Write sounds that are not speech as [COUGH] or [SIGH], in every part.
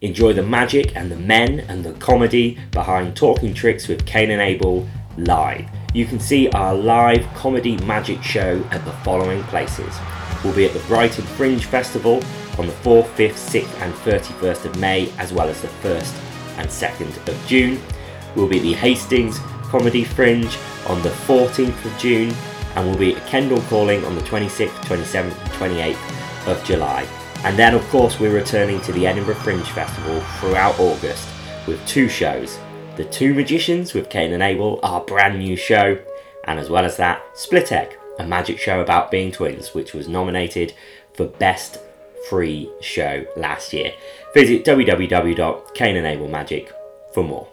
Enjoy the magic and the men and the comedy behind Talking Tricks with Kane and Abel live. You can see our live comedy magic show at the following places. We'll be at the Brighton Fringe Festival on the 4th, 5th, 6th, and 31st of May, as well as the 1st and 2nd of June. We'll be at the Hastings Comedy Fringe on the 14th of June, and we'll be at Kendal Calling on the 26th, 27th, and 28th of July. And then, of course, we're returning to the Edinburgh Fringe Festival throughout August with two shows The Two Magicians with Cain and Abel, our brand new show, and as well as that, Split Egg, a magic show about being twins, which was nominated for Best Free Show last year. Visit www.caneandabelmagic for more.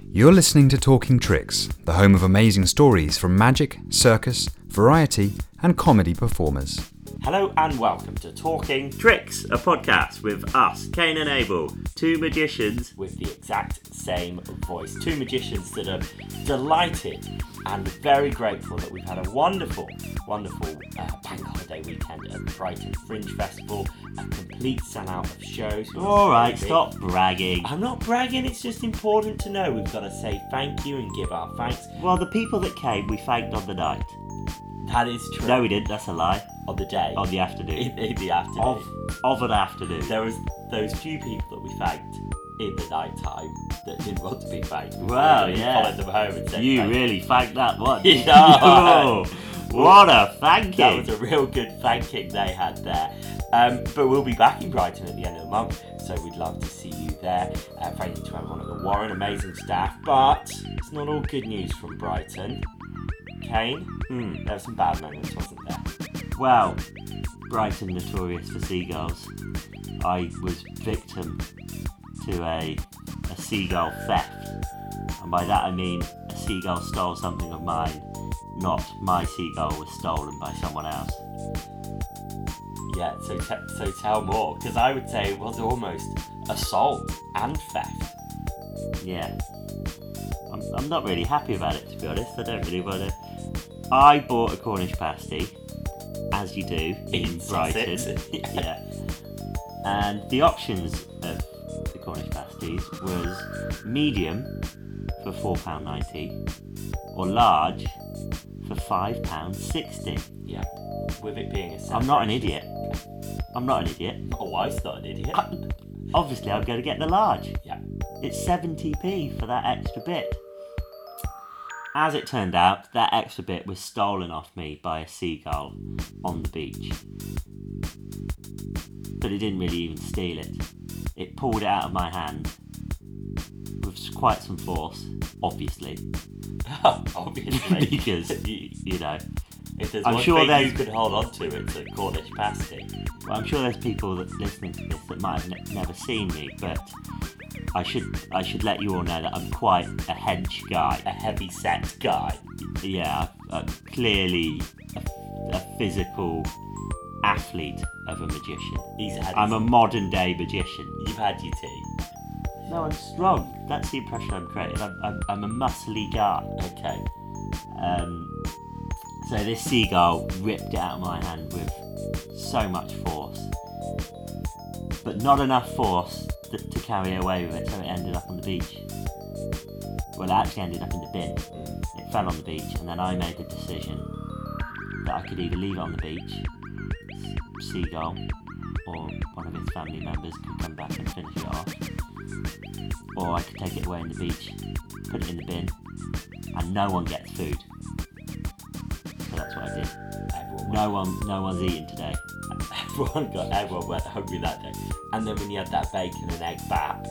You're listening to Talking Tricks, the home of amazing stories from magic, circus, variety, and comedy performers. Hello and welcome to Talking Tricks, a podcast with us, Cain and Abel, two magicians with the exact same voice. Two magicians that are delighted and very grateful that we've had a wonderful, wonderful uh, bank holiday weekend at the Brighton Fringe Festival, a complete sellout of shows. All right, stop bragging. I'm not bragging, it's just important to know we've got to say thank you and give our thanks. Well, the people that came, we thanked on the night. That is true. No, we didn't. That's a lie. on the day. On the afternoon. in, in the afternoon. Of, of an afternoon. there was those few people that we thanked in the night time that didn't want to be thanked. Wow, We yeah. Followed them home and said You thank really thanked that one. [LAUGHS] You? Oh, what a thank That was a real good thanking they had there. Um, but we'll be back in Brighton at the end of the month, so we'd love to see you there. Uh, thank you to everyone at the Warren, amazing staff. But it's not all good news from Brighton. Kane, Hmm. there were some bad moments, wasn't there? Well, Brighton notorious for seagulls. I was victim to a, a seagull theft. And by that I mean a seagull stole something of mine, not my seagull was stolen by someone else. Yeah, so te- so tell more, because I would say it was almost assault and theft. Yeah. I'm, I'm not really happy about it to be honest. I don't really want to. I bought a Cornish pasty, as you do in, Brighton. Yeah. [LAUGHS] yeah. And the options of the Cornish pasties was medium for £4.90 or large for £5.60. Yeah. With it being a I'm not an idiot. I'm not an idiot. My wife's not an idiot. Obviously, I'm going to get the large. yeah. It's 70p for that extra bit. As it turned out, that extra bit was stolen off me by a seagull on the beach. But it didn't really even steal it. It pulled it out of my hand with quite some force, obviously, [LAUGHS] Obviously. [LAUGHS] because, y- you know, if there's I'm one sure thing there's- you could hold on to, it's a Cornish pasty. well, I'm sure there's people that listening to this that might have ne- never seen me, but I should I should let you all know that I'm quite a hench guy. A heavy set guy. yeah, uh, clearly a, a physical athlete of a magician. He's had I'm a modern day magician. You've had your tea. No, I'm strong. That's the impression I'm creating. I'm, I'm, I'm a muscly guy. Okay. Um, so this seagull ripped it out of my hand with so much force, but not enough force to, to carry away with it, so it ended up on the beach. Well, it actually ended up in the bin. Mm. It fell on the beach, and then I made the decision that I could either leave it on the beach, seagull, or one of its family members could come back and finish it off, or I could take it away in the beach, put it in the bin, and no one gets food. So that's what I did. Everyone, No one, no one's eating today. [LAUGHS] everyone got everyone went hungry that day. And then when you had that bacon and egg bap,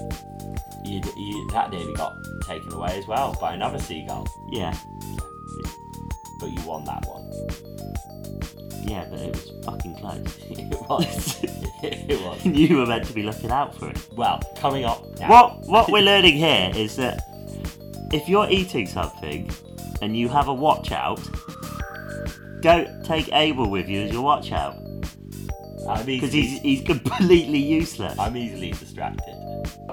you, you that nearly got taken away as well by another seagull. Yeah, But you won that one. yeah, but it was fucking close. [LAUGHS] it was. [LAUGHS] it was. you were meant to be looking out for it. Well, coming up now. What what we're learning here is that if you're eating something and you have a watch out, don't take Abel with you as your watch out because he's he's completely useless. I'm easily distracted.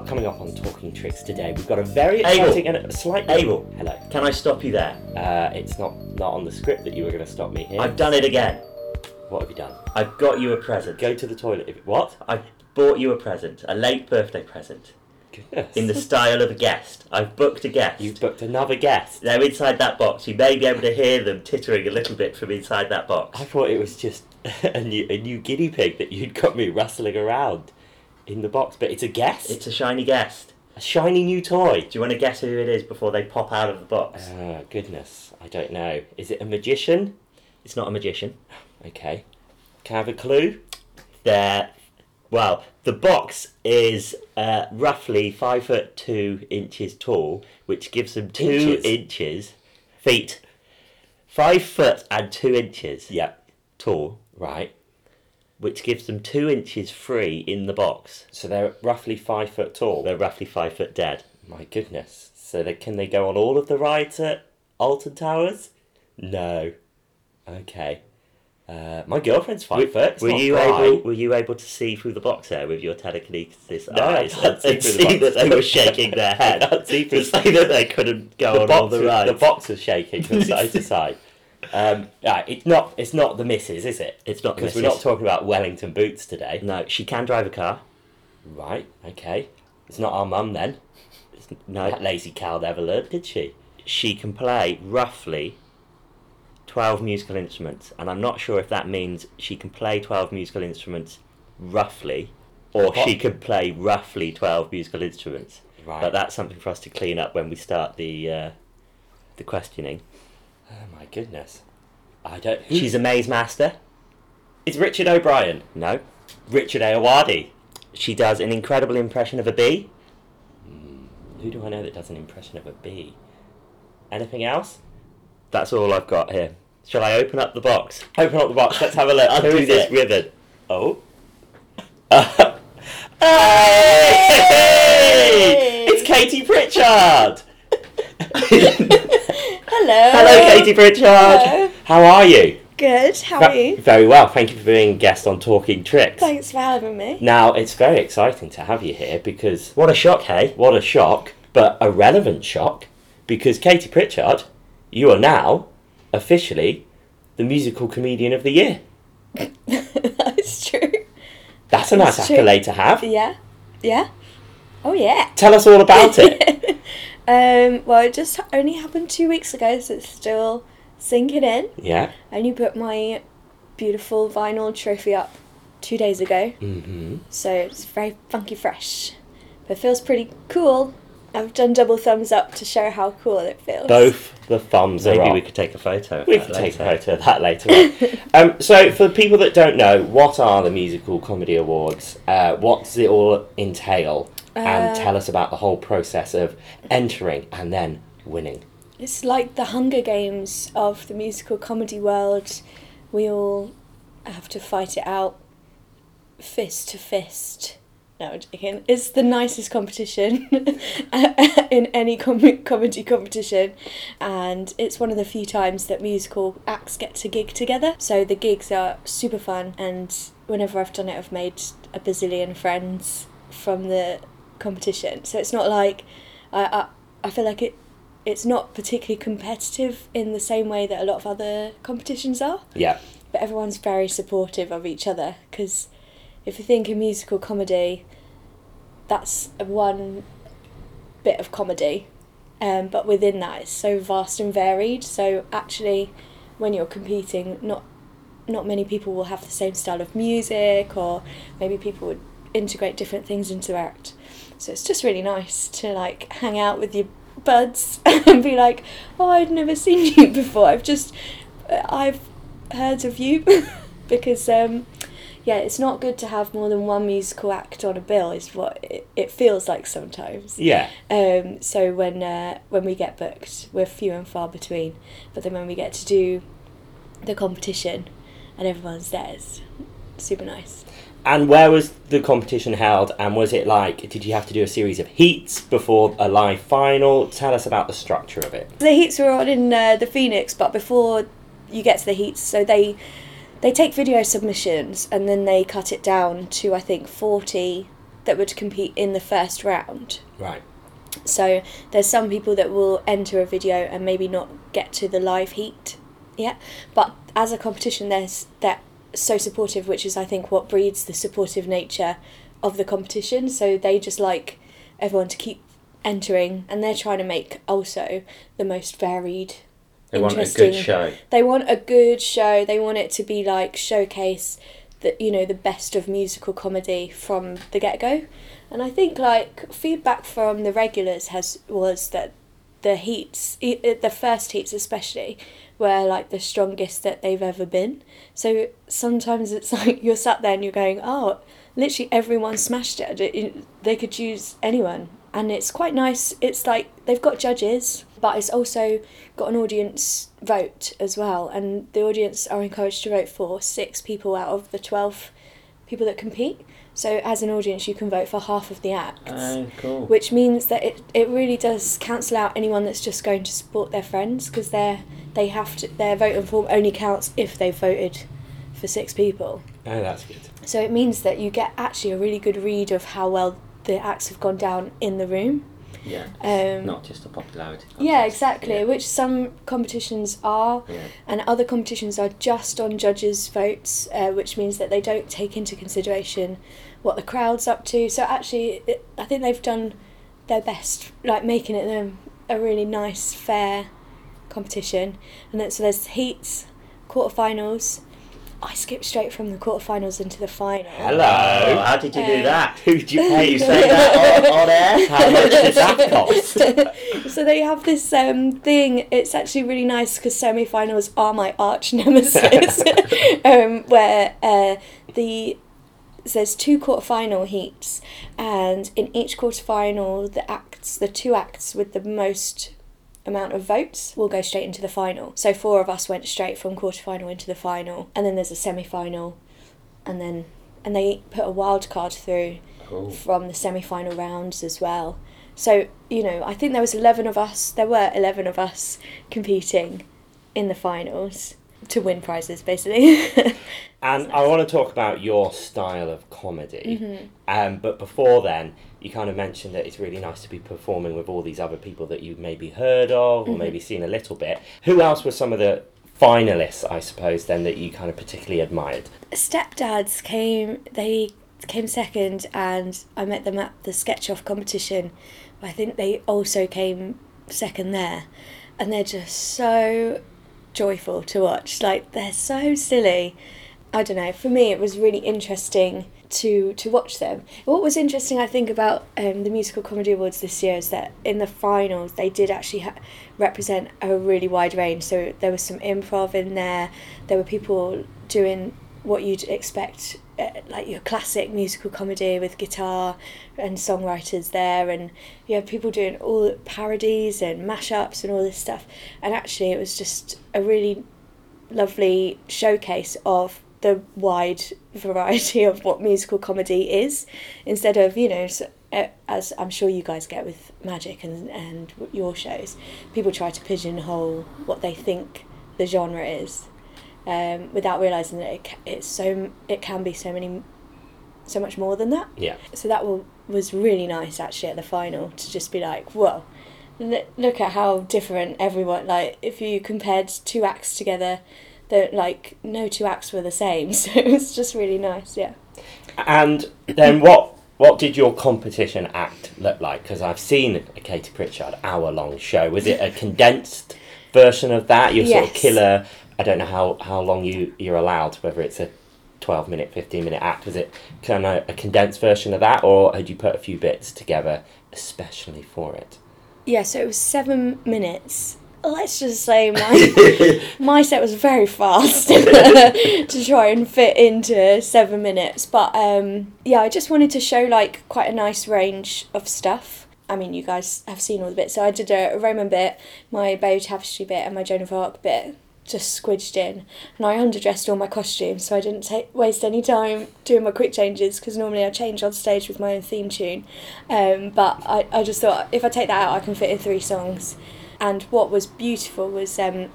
Coming up on Talking Tricks today, we've got a very Abel. exciting and a slightly. Abel. Hello. Can I stop you there? Uh, it's not not on the script that you were going to stop me here. I've done it again. What have you done? I've got you a present. Go to the toilet. If what? I bought you a present, a late birthday present, Goodness. in the style of a guest. I've booked a guest. You've booked another guest. They're inside that box. You may be able to hear them tittering a little bit from inside that box. I thought it was just [LAUGHS] a new, a new guinea pig that you'd got me rustling around in the box, but it's a guest. It's a shiny guest. a shiny new toy. Do you want to guess who it is before they pop out of the box? Oh, goodness. I don't know. Is it a magician? It's not a magician. Okay. Can I have a clue? They're well. The box is uh, roughly five foot two inches tall, which gives them two Inches? inches feet. Five foot and two inches Yeah. tall, Right. which gives them two inches free in the box. So they're roughly five foot tall. They're roughly five foot dead. My goodness. So they, can they go on all of the rides at Alton Towers? No. Okay. Uh, my girlfriend's five Were- foot. It's were you bright. able? Were you able to see through the box there with your telekinesis No, I can't and, see [LAUGHS] the see box. that they were shaking their [LAUGHS] head I can't see to say that they couldn't go the on box, all the rides? the box was shaking from side to [LAUGHS] side. Um, right, it's not. It's not the missus, is it? It's not because we're not talking about Wellington boots today. No, she can drive a car. Right. Okay. It's not our mum then. No, That lazy cow never learned, did she? she can play roughly 12 musical instruments and i'm not sure if that means she can play 12 musical instruments roughly or What? she could play roughly 12 musical instruments Right. but that's something for us to clean up when we start the uh, the questioning Oh my goodness. I don't. she's a maze master It's Richard O'Brien. no Richard Ayoade. she does an incredible impression of a bee Who do I know that does an impression of a bee? Anything else? that's all i've got here shall i open up the box Open up the box. Let's have a look. [LAUGHS] i'll Who do is this it? ribbon Oh. [LAUGHS] Hey! It's Katie Pritchard. [LAUGHS] Hello. Hello, Katie Pritchard. Hello. How are you? Good. How are you? Very well. Thank you for being a guest on Talking Tricks. Thanks for having me. Now, it's very exciting to have you here because what a shock hey what a shock, but a relevant shock because Katie Pritchard, you are now officially the musical comedian of the year. [LAUGHS] That's true. That's a nice true. accolade to have. Yeah. Yeah. Oh yeah. Tell us all about it. [LAUGHS] um. Well, it just only happened two weeks ago, so it's still sinking in. yeah. I only put my beautiful vinyl trophy up two days ago, Mm-hmm. so it's very funky fresh. But it feels pretty cool. I've done double thumbs up to show how cool it feels. Both the thumbs are maybe up. we could take a photo of We that can take a later. photo of that later on. [LAUGHS] um, so, for people that don't know, what are the Musical Comedy Awards? Uh, what does it all entail? and Uh, tell us about the whole process of entering and then winning. It's like the Hunger Games of the musical comedy world. We all have to fight it out fist to fist. No, I'm joking. It's the nicest competition [LAUGHS] in any com- comedy competition, and it's one of the few times that musical acts get to gig together. So the gigs are super fun, and whenever I've done it, I've made a bazillion friends from the competition. So it's not like I I, I feel like it it's not particularly competitive in the same way that a lot of other competitions are, Yeah. but everyone's very supportive of each other because if you think a musical comedy, that's one bit of comedy, um, but within that it's so vast and varied. So actually, when you're competing, not not many people will have the same style of music, or maybe people would integrate different things into their act. So it's just really nice to like hang out with your buds [LAUGHS] and be like, "Oh, I'd never seen you [LAUGHS] before. I've just, I've heard of you," [LAUGHS] because um, yeah, it's not good to have more than one musical act on a bill. Is what it, it feels like sometimes. Yeah. Um, so when uh, when we get booked, we're few and far between. But then when we get to do the competition, and everyone's there, it's super nice. And where was the competition held? And was it like, did you have to do a series of heats before a live final? Tell us about the structure of it. The heats were on in uh, the Phoenix, but before you get to the heats, so they they take video submissions and then they cut it down to I think forty that would compete in the first round. Right. So there's some people that will enter a video and maybe not get to the live heat yet. But as a competition, there's that so supportive, which is I think what breeds the supportive nature of the competition. So they just like everyone to keep entering, and they're trying to make also the most varied. They want a good show. They want a good show. They want it to be like showcase that you know the best of musical comedy from the get go, and I think like feedback from the regulars has was that the heats, the first heats especially, were like the strongest that they've ever been. So sometimes it's [LAUGHS] like you're sat there and you're going, oh, literally everyone smashed it- They could choose anyone, and it's quite nice. It's like they've got judges, but it's also got an audience vote as well, and the audience are encouraged to vote for six people out of the twelve people that compete. So as an audience, you can vote for half of the acts Oh, cool. which means that it, it really does cancel out anyone that's just going to support their friends because they're they have to their voting form only counts if they voted for six people. Oh, that's good. So it means that you get actually a really good read of how well the acts have gone down in the room. Yeah. Um, Not just a popularity. Yeah, exactly. Yeah. Which some competitions are, Yeah. and other competitions are just on judges' votes, uh, which means that they don't take into consideration what the crowd's up to. So actually, it, I think they've done their best, like making it um, a really nice, fair competition. And then so there's heats, quarterfinals. I skipped straight from the quarterfinals into the final. Hello. How did you do Um, that? Who did you [LAUGHS] pay? You say that on, on air? [LAUGHS] How much did that [LAUGHS] cost? so they have this um, thing. It's actually really nice because semi-finals are my arch nemesis, um, where uh, the so there's two quarter-final heats, and in each quarter-final, the acts, the two acts with the most amount of votes will go straight into the final. So four of us went straight from quarter-final into the final, and then there's a semi-final, and then and they put a wild card through Cool. from the semi-final rounds as well. So you know, I think there was eleven of us. There were eleven of us competing in the finals to win prizes, basically. [LAUGHS] And I want to talk about your style of comedy. Mm-hmm. Um, but before then, you kind of mentioned that it's really nice to be performing with all these other people that you've maybe heard of Mm-hmm. or maybe seen a little bit. Who else were some of the finalists, I suppose, then that you kind of particularly admired? Stepdads came. They came second, and I met them at the sketch off competition. I think they also came second there, and they're just so joyful to watch. Like they're so silly. I don't know. For me, it was really interesting to to watch them. What was interesting, I think, about um, the musical comedy awards this year is that in the finals they did actually ha- represent a really wide range. So there was some improv in there. There were people doing what you'd expect, uh, like your classic musical comedy with guitar and songwriters there, and you have people doing all parodies and mashups and all this stuff. And actually, it was just a really lovely showcase of the wide variety of what musical comedy is instead of you know uh, as I'm sure you guys get with magic and and your shows people try to pigeonhole what they think the genre is um, without realizing that it, it's so it can be so many so much more than that Yeah. so that will, was really nice actually at the final to just be like whoa look at how different everyone like if you compared two acts together that like no two acts were the same [LAUGHS] so it was just really nice yeah And then what what did your competition act look like? Because I've seen a Katie Pritchard hour long show. Was it a [LAUGHS] condensed version of that? Your sort of killer. I don't know how, how long you you're allowed. Whether it's a twelve minute, fifteen minute act. Was it kind of a condensed version of that, or had you put a few bits together especially for it? yeah so it was seven minutes let's just say my [LAUGHS] my set was very fast [LAUGHS] to try and fit into seven minutes but um yeah i just wanted to show like quite a nice range of stuff I mean, you guys have seen all the bits. So I did a Roman bit, my Bayeux Tapestry bit, and my Joan of Arc bit, just squidged in. And I underdressed all my costumes, so I didn't take, waste any time doing my quick changes, because normally I change on stage with my own theme tune. Um, but I, I just thought, if I take that out, I can fit in three songs. And what was beautiful was um,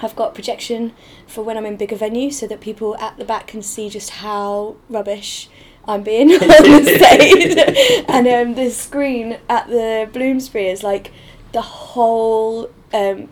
I've got projection for when I'm in bigger venues so that people at the back can see just how rubbish I'm being [LAUGHS] on the [LAUGHS] stage. and um, the screen at the Bloomsbury is like the whole um,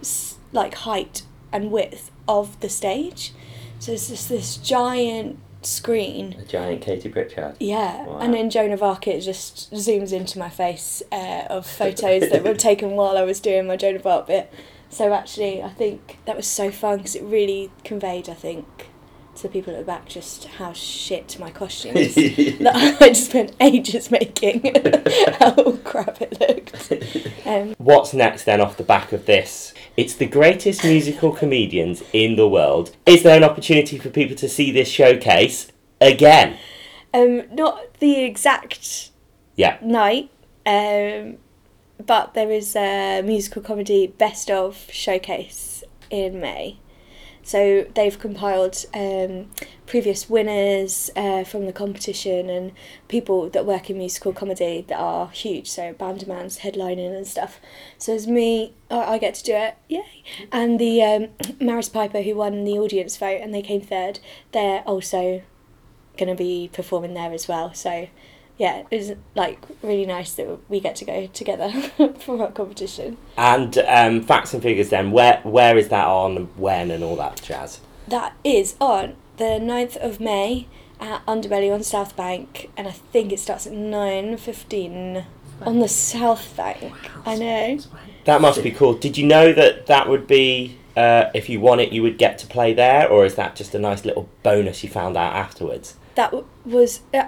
like height and width of the stage. So it's just this giant screen. A giant Katie Pritchard. Yeah, Wow. and then Joan of Arc it just zooms into my face uh, of [LAUGHS] photos that were taken while I was doing my Joan of Arc bit. So actually, I think that was so fun because it really conveyed, I think, to the people at the back just how shit my costume is. [LAUGHS] that I just spent ages making [LAUGHS] how crap it looked. Um, What's next then off the back of this? It's the greatest musical comedians in the world. Is there an opportunity for people to see this showcase again? um, not the exact Yeah. night, um, but there is a musical comedy best of showcase in May. So they've compiled um, previous winners uh, from the competition and people that work in musical comedy that are huge. So Banderman's headlining and stuff. So it's me, I I get to do it, yay! And the um, [CLEARS THROAT] Maris Piper who won the audience vote and they came third. They're also going to be performing there as well. So yeah, it was like really nice that we get to go together [LAUGHS] for our competition. And um, facts and figures then, where where is that on, when, and all that jazz? That is on the 9th of May at Underbelly on South Bank, and I think it starts at 9.15 on the South Bank. I know. That must be cool. Did you know that that would be, uh, if you won it, you would get to play there, or is that just a nice little bonus you found out afterwards? That w- was... Uh,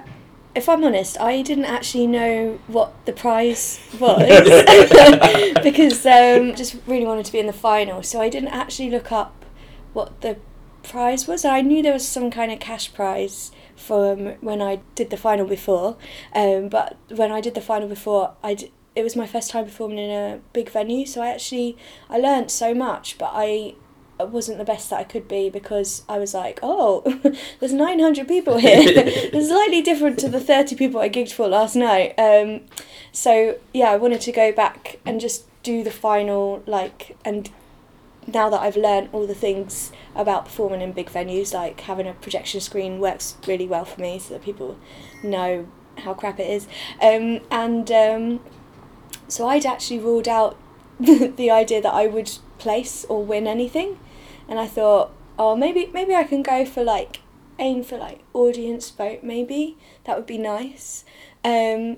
if I'm honest, I didn't actually know what the prize [LAUGHS] was [LAUGHS] because um, just really wanted to be in the final. So I didn't actually look up what the prize was. I knew there was some kind of cash prize from when I did the final before, um, but when I did the final before, I d- it was my first time performing in a big venue. So I actually I learned so much, but I wasn't the best that I could be because I was like, oh, [LAUGHS] there's 900 people here. [LAUGHS] it's slightly different to the 30 people I gigged for last night. Um, so yeah, I wanted to go back and just do the final, like, and now that I've learned all the things about performing in big venues, like having a projection screen works really well for me so that people know how crap it is. Um, and um, so I'd actually ruled out [LAUGHS] the idea that I would place or win anything, and I thought, oh, maybe maybe I can go for like aim for like audience vote. Maybe that would be nice. Um,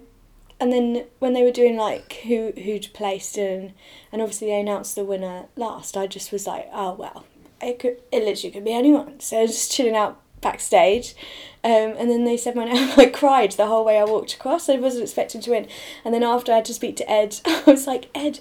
and then when they were doing like who who'd placed and and obviously they announced the winner last, I just was like, oh well, it could it literally could be anyone. So I was just chilling out backstage, um, and then they said my [LAUGHS] name. I cried the whole way I walked across. I wasn't expecting to win, and then after I had to speak to Ed, [LAUGHS] I was like, Ed,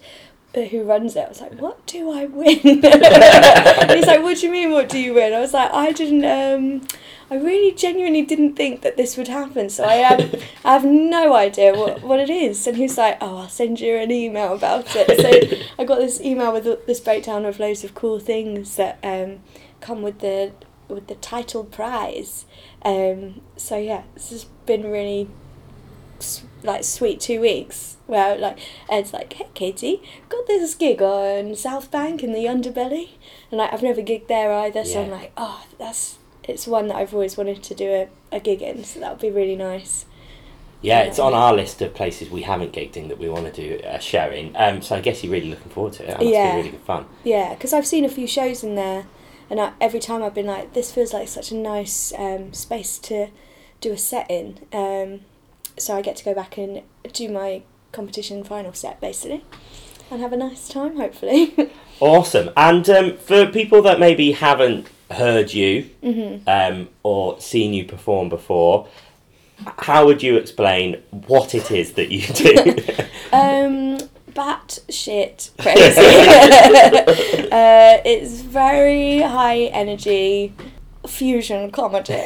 who runs it? I was like, what do I win? [LAUGHS] he's like, what do you mean? What do you win? I was like, I didn't. Um, I really genuinely didn't think that this would happen, so I have I have no idea what, what it is. And he's like, oh, I'll send you an email about it. So I got this email with this breakdown of loads of cool things that um, come with the with the title prize. Um, so yeah, this has been really like sweet two weeks where like Ed's like, hey Katie, got this gig on South Bank in the Underbelly, and like I've never gigged there either, so I'm Yeah. like, oh, that's it's one that I've always wanted to do a, a gig in, so that would be really nice. Yeah, it's on our list of places we haven't gigged in that we want to do a show in. Um, so I guess you're really looking forward to it. That must Yeah. be really good fun. Yeah, because I've seen a few shows in there, and I, every time I've been like, this feels like such a nice um, space to do a set in. Um, so I get to go back and do my competition final set basically, and have a nice time hopefully. [LAUGHS] Awesome. And um, for people that maybe haven't heard you Mm-hmm. um, or seen you perform before, how would you explain what it is that you do? [LAUGHS] um, bat shit crazy. [LAUGHS] uh, it's very high energy fusion comedy. [LAUGHS]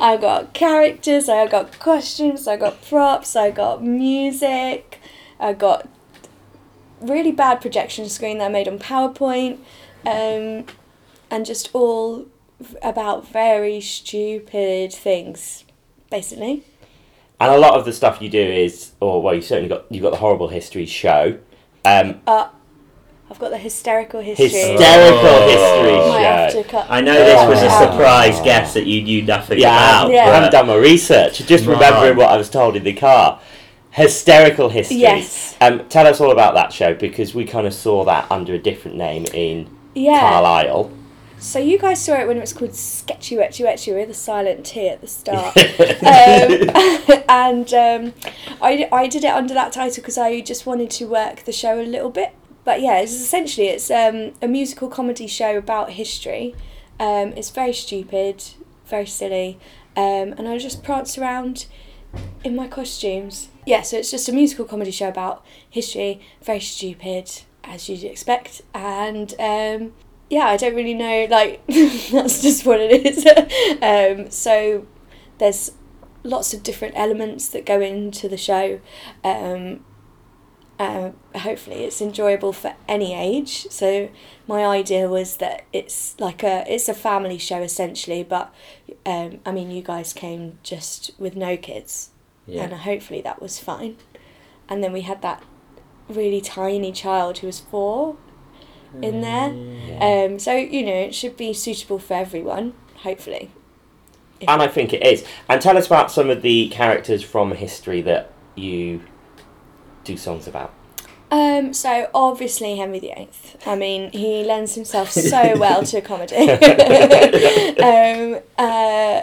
I got characters, I got costumes, I got props, I got music, I got really bad projection screen that I made on PowerPoint, um, and just all about very stupid things, basically. and a lot of the stuff you do is, or well, you certainly got you've got the horrible history show. Um, Uh, I've got the hysterical history. hysterical Oh. history Might have show. to cut I know this was a that out. surprise guess that you knew nothing Yeah, about. Yeah. I haven't done my research. Just Right. remembering what I was told in the car. Hysterical history. Yes. Um, tell us all about that show because we kind of saw that under a different name in Yeah. Carlisle. So you guys saw it when it was called Sketchy Wetchy Wetchy with a silent T at the start, [LAUGHS] um, [LAUGHS] and um, I, I did it under that title because I just wanted to work the show a little bit. But yeah, it's essentially it's um, a musical comedy show about history. Um, it's very stupid, very silly, um, and I just prance around in my costumes. Yeah, so it's just a musical comedy show about history, very stupid as you'd expect, and um, yeah, I don't really know. Like [LAUGHS] that's just what it is. [LAUGHS] um, so there's lots of different elements that go into the show. Um, uh, hopefully, it's enjoyable for any age. So my idea was that it's like a it's a family show essentially, but um, I mean, you guys came just with no kids, Yeah. and hopefully that was fine. And then we had that really tiny child who was four in there. Yeah. Um, so you know it should be suitable for everyone, hopefully. and I think it is. And tell us about some of the characters from history that you do songs about. Um, so obviously Henry VIII. I mean, he lends himself so well to a comedy. [LAUGHS] um, uh,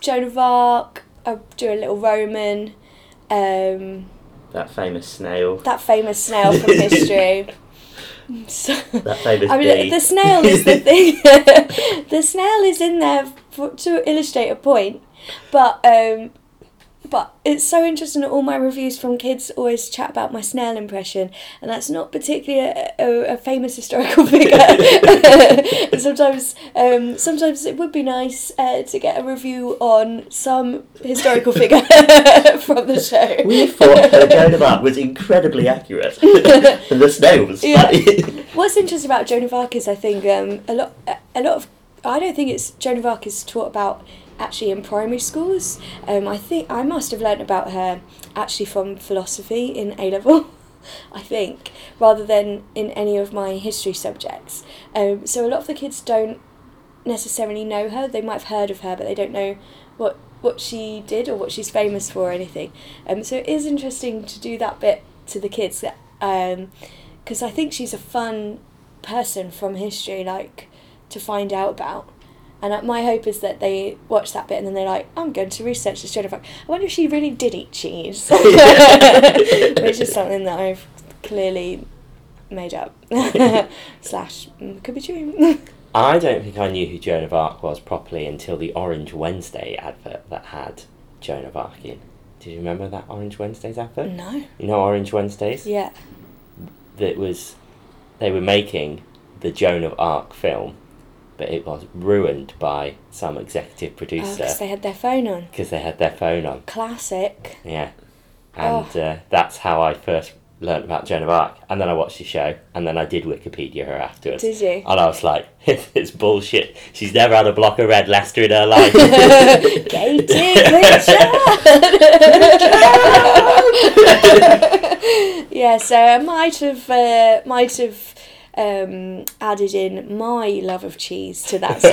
Joan of Arc. I do a little Roman. Um, That famous snail. that famous snail from history. So, [LAUGHS] That famous I mean, bee. the snail is the thing. [LAUGHS] the snail is in there for, to illustrate a point, but um, but it's so interesting that all my reviews from kids always chat about my snail impression, and that's not particularly a, a, a famous historical [LAUGHS] figure. [LAUGHS] sometimes, um, sometimes it would be nice uh, to get a review on some historical figure [LAUGHS] from the show. We thought that Joan of Arc was incredibly accurate. and the snail was Yeah. funny. What's interesting about Joan of Arc is I think um, a lot a lot of I don't think it's Joan of Arc is taught about actually in primary schools. Um, I think I must have learnt about her actually from philosophy in A level. [LAUGHS] I think rather than in any of my history subjects. Um, so a lot of the kids don't necessarily know her. They might have heard of her, but they don't know what what she did or what she's famous for or anything. Um, so it is interesting to do that bit to the kids. Um, because I think she's a fun person from history, like to find out about. And uh, my hope is that they watch that bit and then they're like, I'm going to research this Joan of Arc. I wonder if she really did eat cheese, [LAUGHS] [LAUGHS] which is something that I've clearly made up. [LAUGHS] Slash mm, could be true. I don't think I knew who Joan of Arc was properly until the Orange Wednesday advert that had Joan of Arc in. Do you remember that Orange Wednesdays advert? no. You know Orange Wednesdays? Yeah. That was they were making the Joan of Arc film, but it was ruined by some executive Oh, producer because they had their phone on. because they had their phone on. Classic. Yeah. And Oh. uh, that's how I first learned about Joan of Arc. And then I watched the show, and then I did Wikipedia her afterwards. Did you? And I was like, [LAUGHS] it's bullshit. She's never had a block of red Leicester in her life. [LAUGHS] Katie Pritchard. [LAUGHS] yeah, so I might have uh, might have um, added in my love of cheese to that [LAUGHS] song.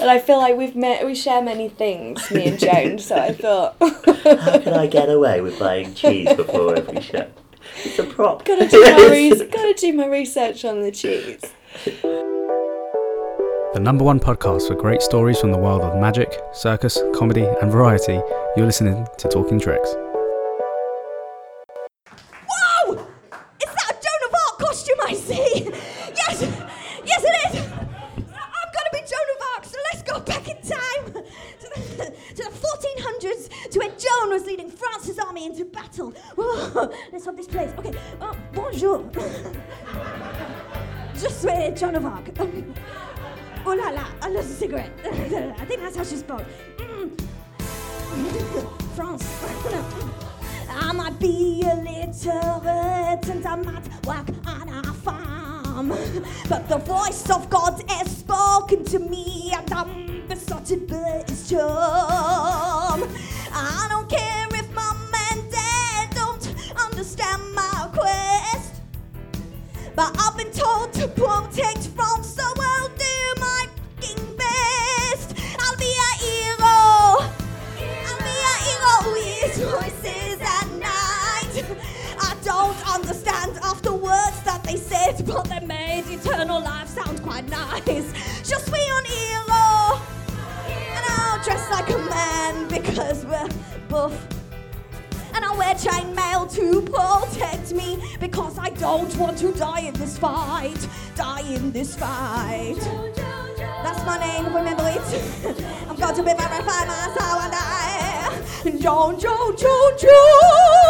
and I feel like we've met we share many things, me and Joan. So I thought, [LAUGHS] How can I get away with buying cheese before every show? It's a prop. gotta do my [LAUGHS] re- gotta do my research on the cheese. The number one podcast for great stories from the world of magic, circus, comedy, and variety. You're listening to Talking Tricks. I see? Yes! Yes, it is! I'm gonna be Joan of Arc, so let's go back in time to the, to the 1400s to when Joan was leading France's army into battle. Oh, let's hope this plays. Okay, uh, bonjour. Je suis Joan of Arc. Oh la la, I lost a cigarette. I think that's how she spoke. Mm. France. I might be illiterate and I might a But the voice of God has spoken to me and I'm besotted by his charm. Me because I don't want to die in this fight. Die in this fight. That's my name, remember it. [LAUGHS] I'm going to be verified myself and I. John, John, John, John.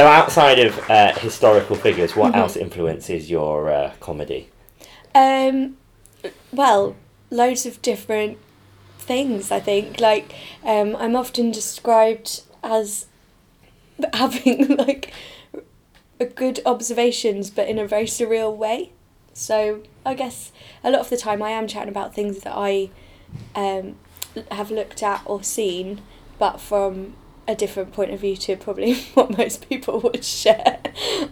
So outside of uh, historical figures, what Mm-hmm. else influences your uh, comedy? Um, well, loads of different things. I think like um, I'm often described as [LAUGHS] having like a good observations, but in a very surreal way. So I guess a lot of the time I am chatting about things that I um, have looked at or seen, but from a different point of view to probably [LAUGHS] what most people would share,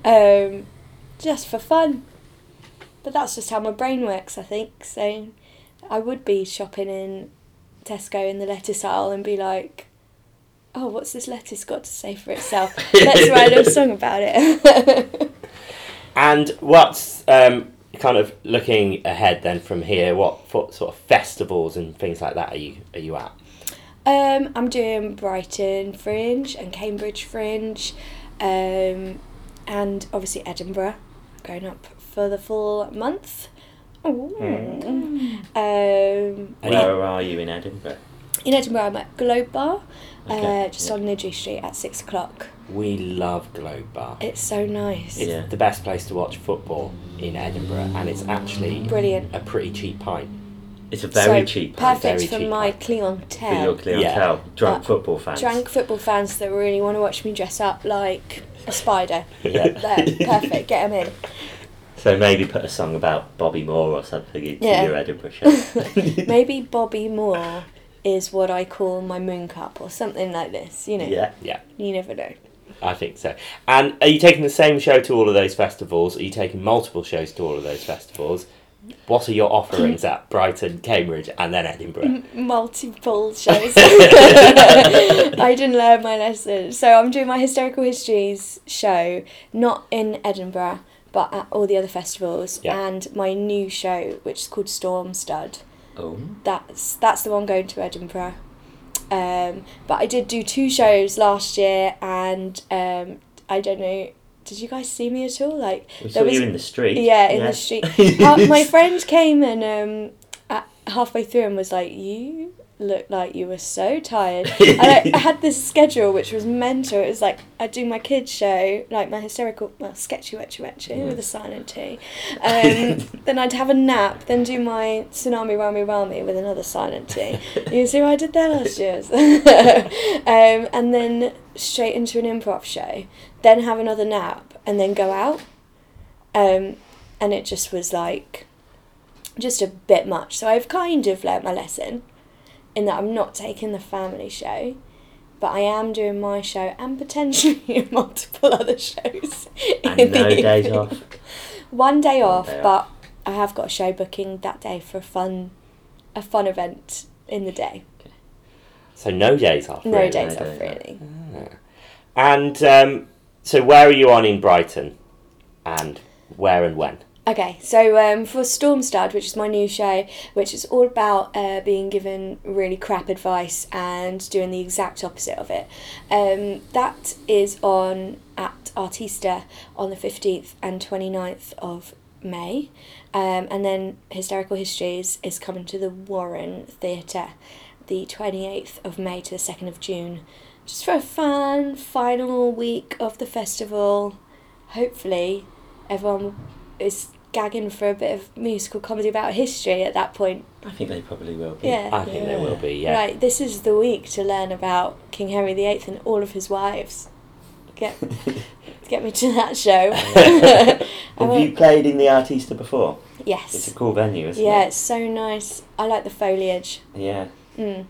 um, just for fun. But that's just how my brain works, I think. So I would be shopping in Tesco in the lettuce aisle and be like, oh, what's this lettuce got to say for itself? Let's write a song about it. [LAUGHS] And what's um, kind of looking ahead then from here? What, what sort of festivals and things like that are you are you at? Um, I'm doing Brighton Fringe and Cambridge Fringe, um, and obviously Edinburgh, going up for the full month. Ooh. Um, Where are you in Edinburgh? in Edinburgh, I'm at Globe Bar, Okay, uh, just yeah. on Niddry Street at six o'clock. We love Globe Bar. It's so nice. It's Yeah. the best place to watch football in Edinburgh, and it's actually Brilliant. a pretty cheap pint. It's a very So cheap pint Perfect very for cheap my pint. for your clientele. clientele. Drunk But football fans. Drunk football fans that really want to watch me dress up like a spider. [LAUGHS] Yeah. There, perfect. Get them in. So maybe put a song about Bobby Moore or something into Yeah. your Edinburgh [LAUGHS] show. [LAUGHS] Maybe Bobby Moore is what I call my moon cup or something like this. You know, yeah. Yeah, you never know. I think so. And are you taking the same show to all of those festivals? Are you taking multiple shows to all of those festivals? What are your offerings at Brighton, Cambridge, and then Edinburgh? Multiple [LAUGHS] shows. [LAUGHS] I didn't learn my lesson. So I'm doing my historical histories show, not in Edinburgh, but at all the other festivals. Yeah. And my new show, which is called Storm Stud. Oh. that's that's the one going to Edinburgh. Um, but I did do two shows last year, and um, I don't know. Did you guys see me at all? Like We there saw was- you in the street. yeah, in the street. Ha- [LAUGHS] my friend came and um, at, halfway through and was like, "You look like you were so tired." [LAUGHS] and I, I had this schedule which was mental. It was like I'd do my kids show, like my hysterical, well, sketchy wetchy wetchy with a silent T. [LAUGHS] Um, then I'd have a nap. Then do my tsunami rami rami with another silent T. You see what I did there last year? um, and then straight into an improv show. Then have another nap and then go out. Um, and it just was like just a bit much. So I've kind of learnt my lesson in that I'm not taking the family show, but I am doing my show and potentially [LAUGHS] multiple other shows. And no the days evening. off. One day off, day but I have got a show booking that day for a fun, a fun event in the day. So no days off. No really. days no off, days off. really. And um, so where are you on in Brighton? And where and when? Okay, so um, for Stormstad, which is my new show, which is all about uh, being given really crap advice and doing the exact opposite of it, um, that is on at Artista on the 15th and 29th of May. Um, and then Hysterical Histories is coming to the Warren Theatre the 28th of May to the 2nd of June. Just for a fun final week of the festival. Hopefully, everyone is gagging for a bit of musical comedy about history at that point. I think they probably will be. Yeah. I think they will be, yeah. Right, this is the week to learn about King Henry VIII and all of his wives. Get [LAUGHS] get me to that show. [LAUGHS] [LAUGHS] Have you played in the Artista before? yes. It's a cool venue, isn't yeah, it? it's so nice. I like the foliage. Yeah. Mm.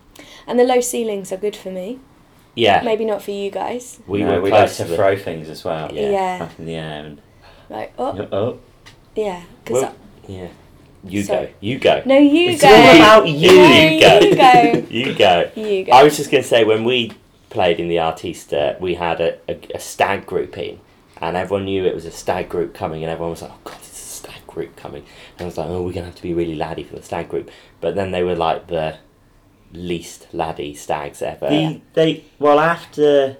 And the low ceilings are good for me. Yeah. Maybe not for you guys. We no, were we like to to the- throw things as well. Yeah. Yeah. Up in the air and Like, oh, oh. yeah. Because Well, yeah. You Sorry. go. You go. no, you It's go. It's all about you. No, You go. You go. [LAUGHS] You go. You go. I was just going to say, when we played in the Artista, we had a, a, a stag group in, and everyone knew it was a stag group coming, and everyone was like, oh, God, it's a stag group coming. And I was like, oh, we're going to have to be really laddie for the stag group. But then they were like the least laddie stags ever. The, they well after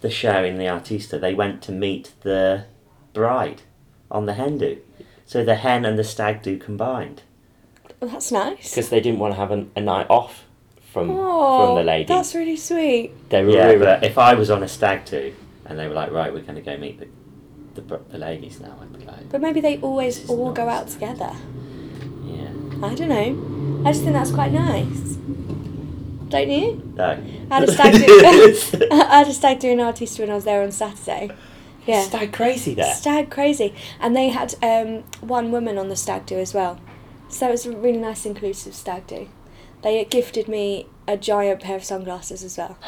the show in the Artista, they went to meet the bride on the hen do. So the hen and the stag do combined. Well, that's nice. Because they didn't want to have a, a night off from Oh, from the lady. that's really sweet. They were Yeah, really, but if I was on a stag do and they were like, right, we're going to go meet the the, the ladies now, I'd be like, But maybe they always all go out together. yeah, I don't know. I just think that's quite nice. Don't you? no. I had a stag [LAUGHS] do. [LAUGHS] I had a stag do in Artista when I was there on Saturday. Yeah. stag crazy there. Stag crazy, and they had um, one woman on the stag do as well, so it was a really nice inclusive stag do. They gifted me a giant pair of sunglasses as well.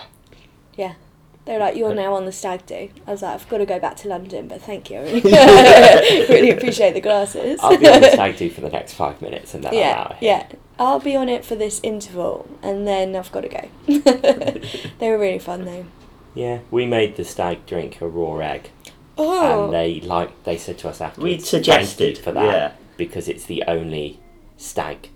Yeah, they were like, "You're now on the stag do." I was like, "I've got to go back to London, but thank you, I [LAUGHS] really, really appreciate the glasses." I'll be on the stag do for the next five minutes and then I'm out here. yeah. I'll be on it for this interval, and then I've got to go. [LAUGHS] they were really fun though. Yeah, we made the stag drink a raw egg, Oh, and they like they said to us after We "Thank suggested for that yeah. because it's the only stag,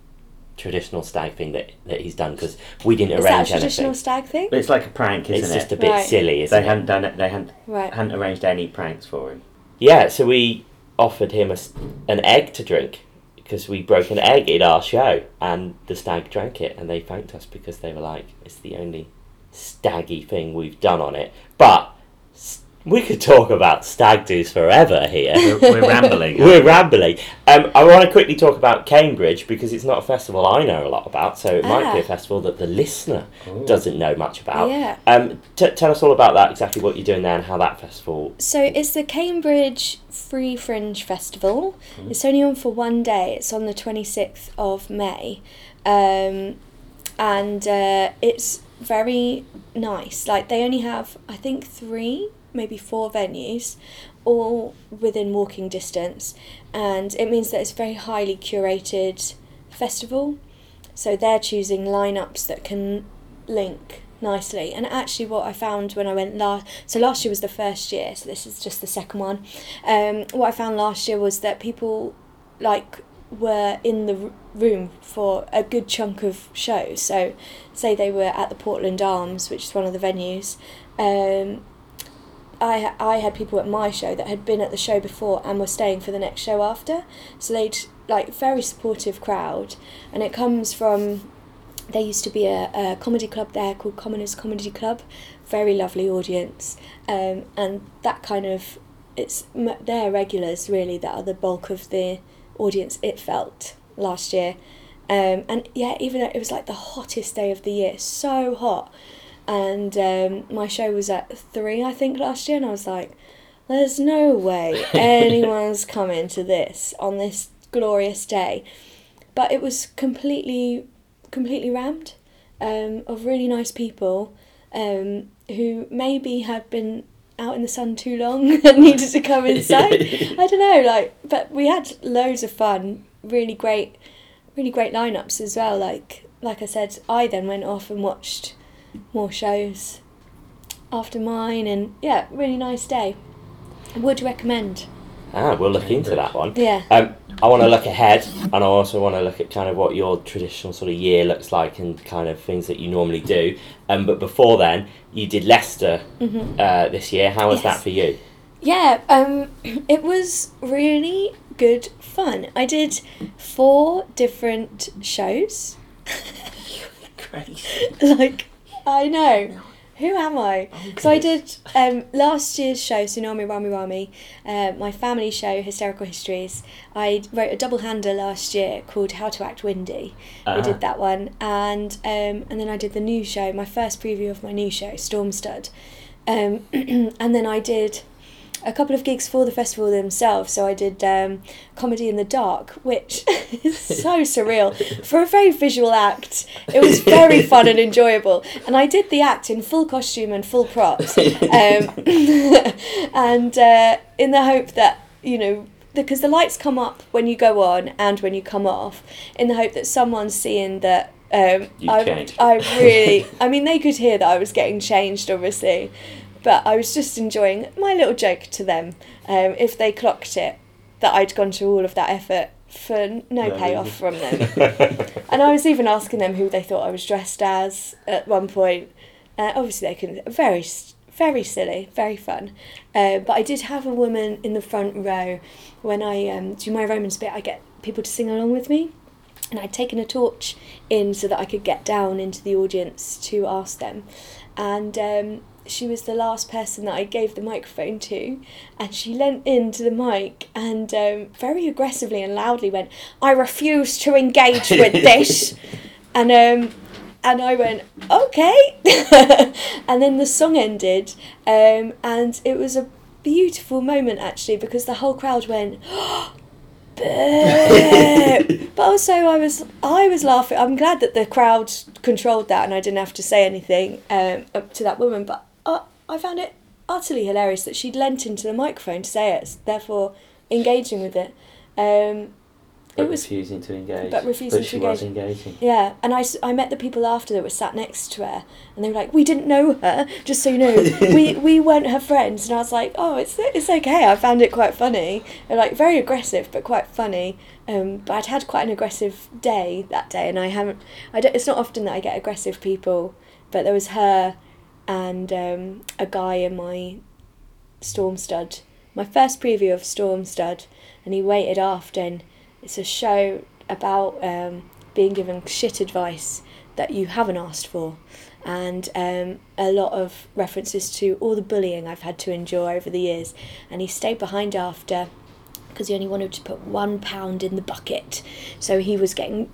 traditional stag thing that, that he's done because we didn't is that a arrange traditional anything. stag thing? It's like a prank, isn't It's it? It's just a bit Right. silly, isn't they it? hadn't done it. They hadn't Right. hadn't arranged any pranks for him. Yeah, so we offered him a s an egg to drink because we broke an egg in our show, and the stag drank it, and they thanked us because they were like, "It's the only staggy thing we've done on it." But we could talk about stag do's forever here. We're, we're [LAUGHS] rambling. We're rambling. Um, I want to quickly talk about Cambridge because it's not a festival I know a lot about, so it might be a Ah. festival that the listener Ooh. doesn't know much about. Yeah. Um, t- tell us all about that, exactly what you're doing there, and how that festival. So it's the Cambridge Free Fringe Festival. It's only on for one day. It's on the twenty sixth of May, um, and uh, it's very nice. Like they only have, I think, three, maybe four venues, all within walking distance, and it means that it's a very highly curated festival. So they're choosing lineups that can link nicely. And actually, what I found when I went last, so last year was the first year, so this is just the second one. Um, what I found last year was that people like were in the room for a good chunk of shows. So, say they were at the Portland Arms, which is one of the venues. Um, I I had people at my show that had been at the show before and were staying for the next show after. So they'd like very supportive crowd, and it comes from. There used to be a, a comedy club there called Commoners Comedy Club, very lovely audience, um, and that kind of it's their regulars really that are the bulk of the audience. It felt last year, um, and yeah, even though it was like the hottest day of the year, so hot and um, my show was at three, I think, last year, and I was like, "There's no way anyone's [LAUGHS] coming to this on this glorious day," but it was completely, completely rammed, um, of really nice people, um, who maybe had been out in the sun too long [LAUGHS] and needed to come inside. [LAUGHS] I don't know, like, but we had loads of fun, really great, really great lineups as well. Like, like I said, I then went off and watched more shows after mine and yeah really nice day would recommend Ah, we'll look into that one. Yeah. Um, I want to look ahead, and I also want to look at kind of what your traditional sort of year looks like and kind of things that you normally do. Um, but before then, you did Leicester uh, this year. How was that for you? Yeah, um, [CLEARS THROAT] it was really good fun. I did four different shows. [LAUGHS] Crazy. [LAUGHS] like, I know. Who am I? so I did um, last year's show, Tsunami Rami Rami, uh, my family show, Hysterical Histories. I wrote a double hander last year called How to Act Windy. I Ah. did that one, and um, and then I did the new show, my first preview of my new show, Storm Stud, um, [CLEARS THROAT] and then I did a couple of gigs for the festival themselves. So I did um, Comedy in the Dark, which [LAUGHS] is [LAUGHS] so surreal for a very visual act. It was very fun and enjoyable, and I did the act in full costume and full props, um, [LAUGHS] and uh, in the hope that you know. Because the lights come up when you go on and when you come off, in the hope that someone's seeing that um, I. I really, I mean, they could hear that I was getting changed, obviously, but I was just enjoying my little joke to them. Um, if they clocked it, that I'd gone through all of that effort for no payoff from them. [LAUGHS] and I was even asking them who they thought I was dressed as at one point. Uh, obviously, they couldn't. Very, very silly, very fun. Uh, but I did have a woman in the front row when I um, do my Romans bit. I get people to sing along with me and I'd taken a torch in so that I could get down into the audience to ask them. And um, she was the last person that I gave the microphone to, and she leant into the mic and um, very aggressively and loudly went, "I refuse to engage with [LAUGHS] this," and um, and I went, "Okay," [LAUGHS] and then the song ended, um, and it was a beautiful moment actually because the whole crowd went. [GASPS] "Boo!" [LAUGHS] but also I was I was laughing. I'm glad that the crowd controlled that and I didn't have to say anything um, up to that woman. But uh, I found it utterly hilarious that she'd leant into the microphone to say it, therefore engaging with it. Um, But it was refusing to engage. but refusing but to engage. was engaging. yeah, and I, I met the people after that were sat next to her, and they were like, "We didn't know her, just so you know, [LAUGHS] we we weren't her friends." And I was like, "Oh, it's it's okay." I found it quite funny, and like very aggressive, but quite funny. Um, but I'd had quite an aggressive day that day, and I haven't. I don't. It's not often that I get aggressive people, but there was her, and um, a guy in my Storm Stud, my first preview of Storm Stud, and he waited after, and it's a show about um, being given shit advice that you haven't asked for, and um, a lot of references to all the bullying I've had to endure over the years. And he stayed behind after because he only wanted to put one pound in the bucket. So he was getting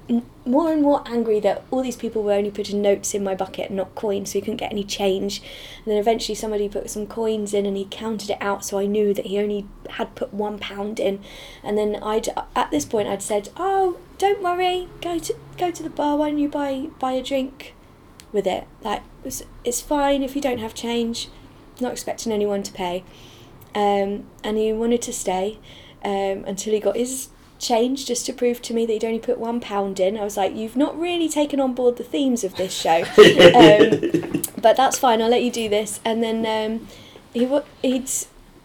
more and more angry that all these people were only putting notes in my bucket, not coins, so he couldn't get any change. And then eventually somebody put some coins in and he counted it out, so I knew that he only had put one pound in. And then I'd at this point I'd said, "Oh, don't worry, go to go to the bar. Why don't you buy buy a drink with it? Like it's, it's fine if you don't have change. Not expecting anyone to pay." Um, and he wanted to stay um, until he got his change just to prove to me that he'd only put one pound in. I was like, you've not really taken on board the themes of this show, [LAUGHS] um, but that's fine. I'll let you do this. And then um, he wa- he'd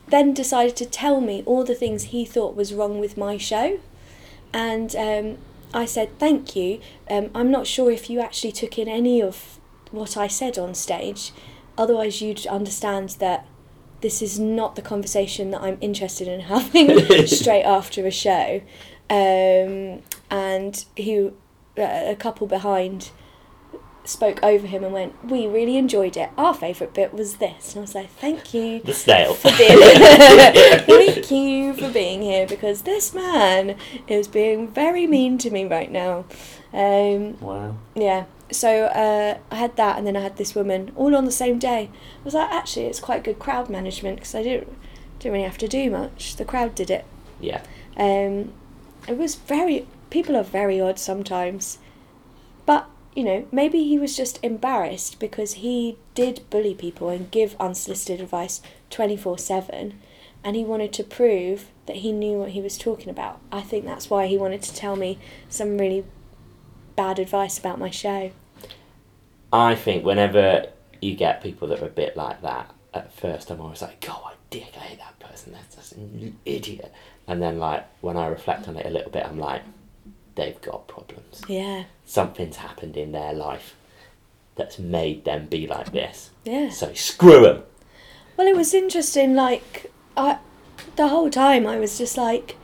then decided to tell me all the things he thought was wrong with my show, and um, I said thank you. Um, I'm not sure if you actually took in any of what I said on stage, otherwise you'd understand that this is not the conversation that I'm interested in [LAUGHS] having [LAUGHS] straight after a show. Um, and he, uh, a couple behind, spoke over him and went, "We really enjoyed it. Our favourite bit was this." And I was like, "Thank you." The snail. for being [LAUGHS] thank you for being here because this man is being very mean to me right now. Um, wow. yeah. So uh, I had that, and then I had this woman all on the same day. I was like, actually, it's quite good crowd management because I didn't didn't really have to do much. The crowd did it. Yeah. Um, it was very. People are very odd sometimes, but you know, maybe he was just embarrassed because he did bully people and give unsolicited advice twenty four seven, and he wanted to prove that he knew what he was talking about. I think that's why he wanted to tell me some really bad advice about my show. I think whenever you get people that are a bit like that, at first I'm always like, God, I dick, I hate that person, that's just an idiot. And then, like, when I reflect on it a little bit, I'm like, they've got problems. Yeah. Something's happened in their life that's made them be like this. Yeah. So screw them. Well, it was interesting. Like, I, the whole time I was just like,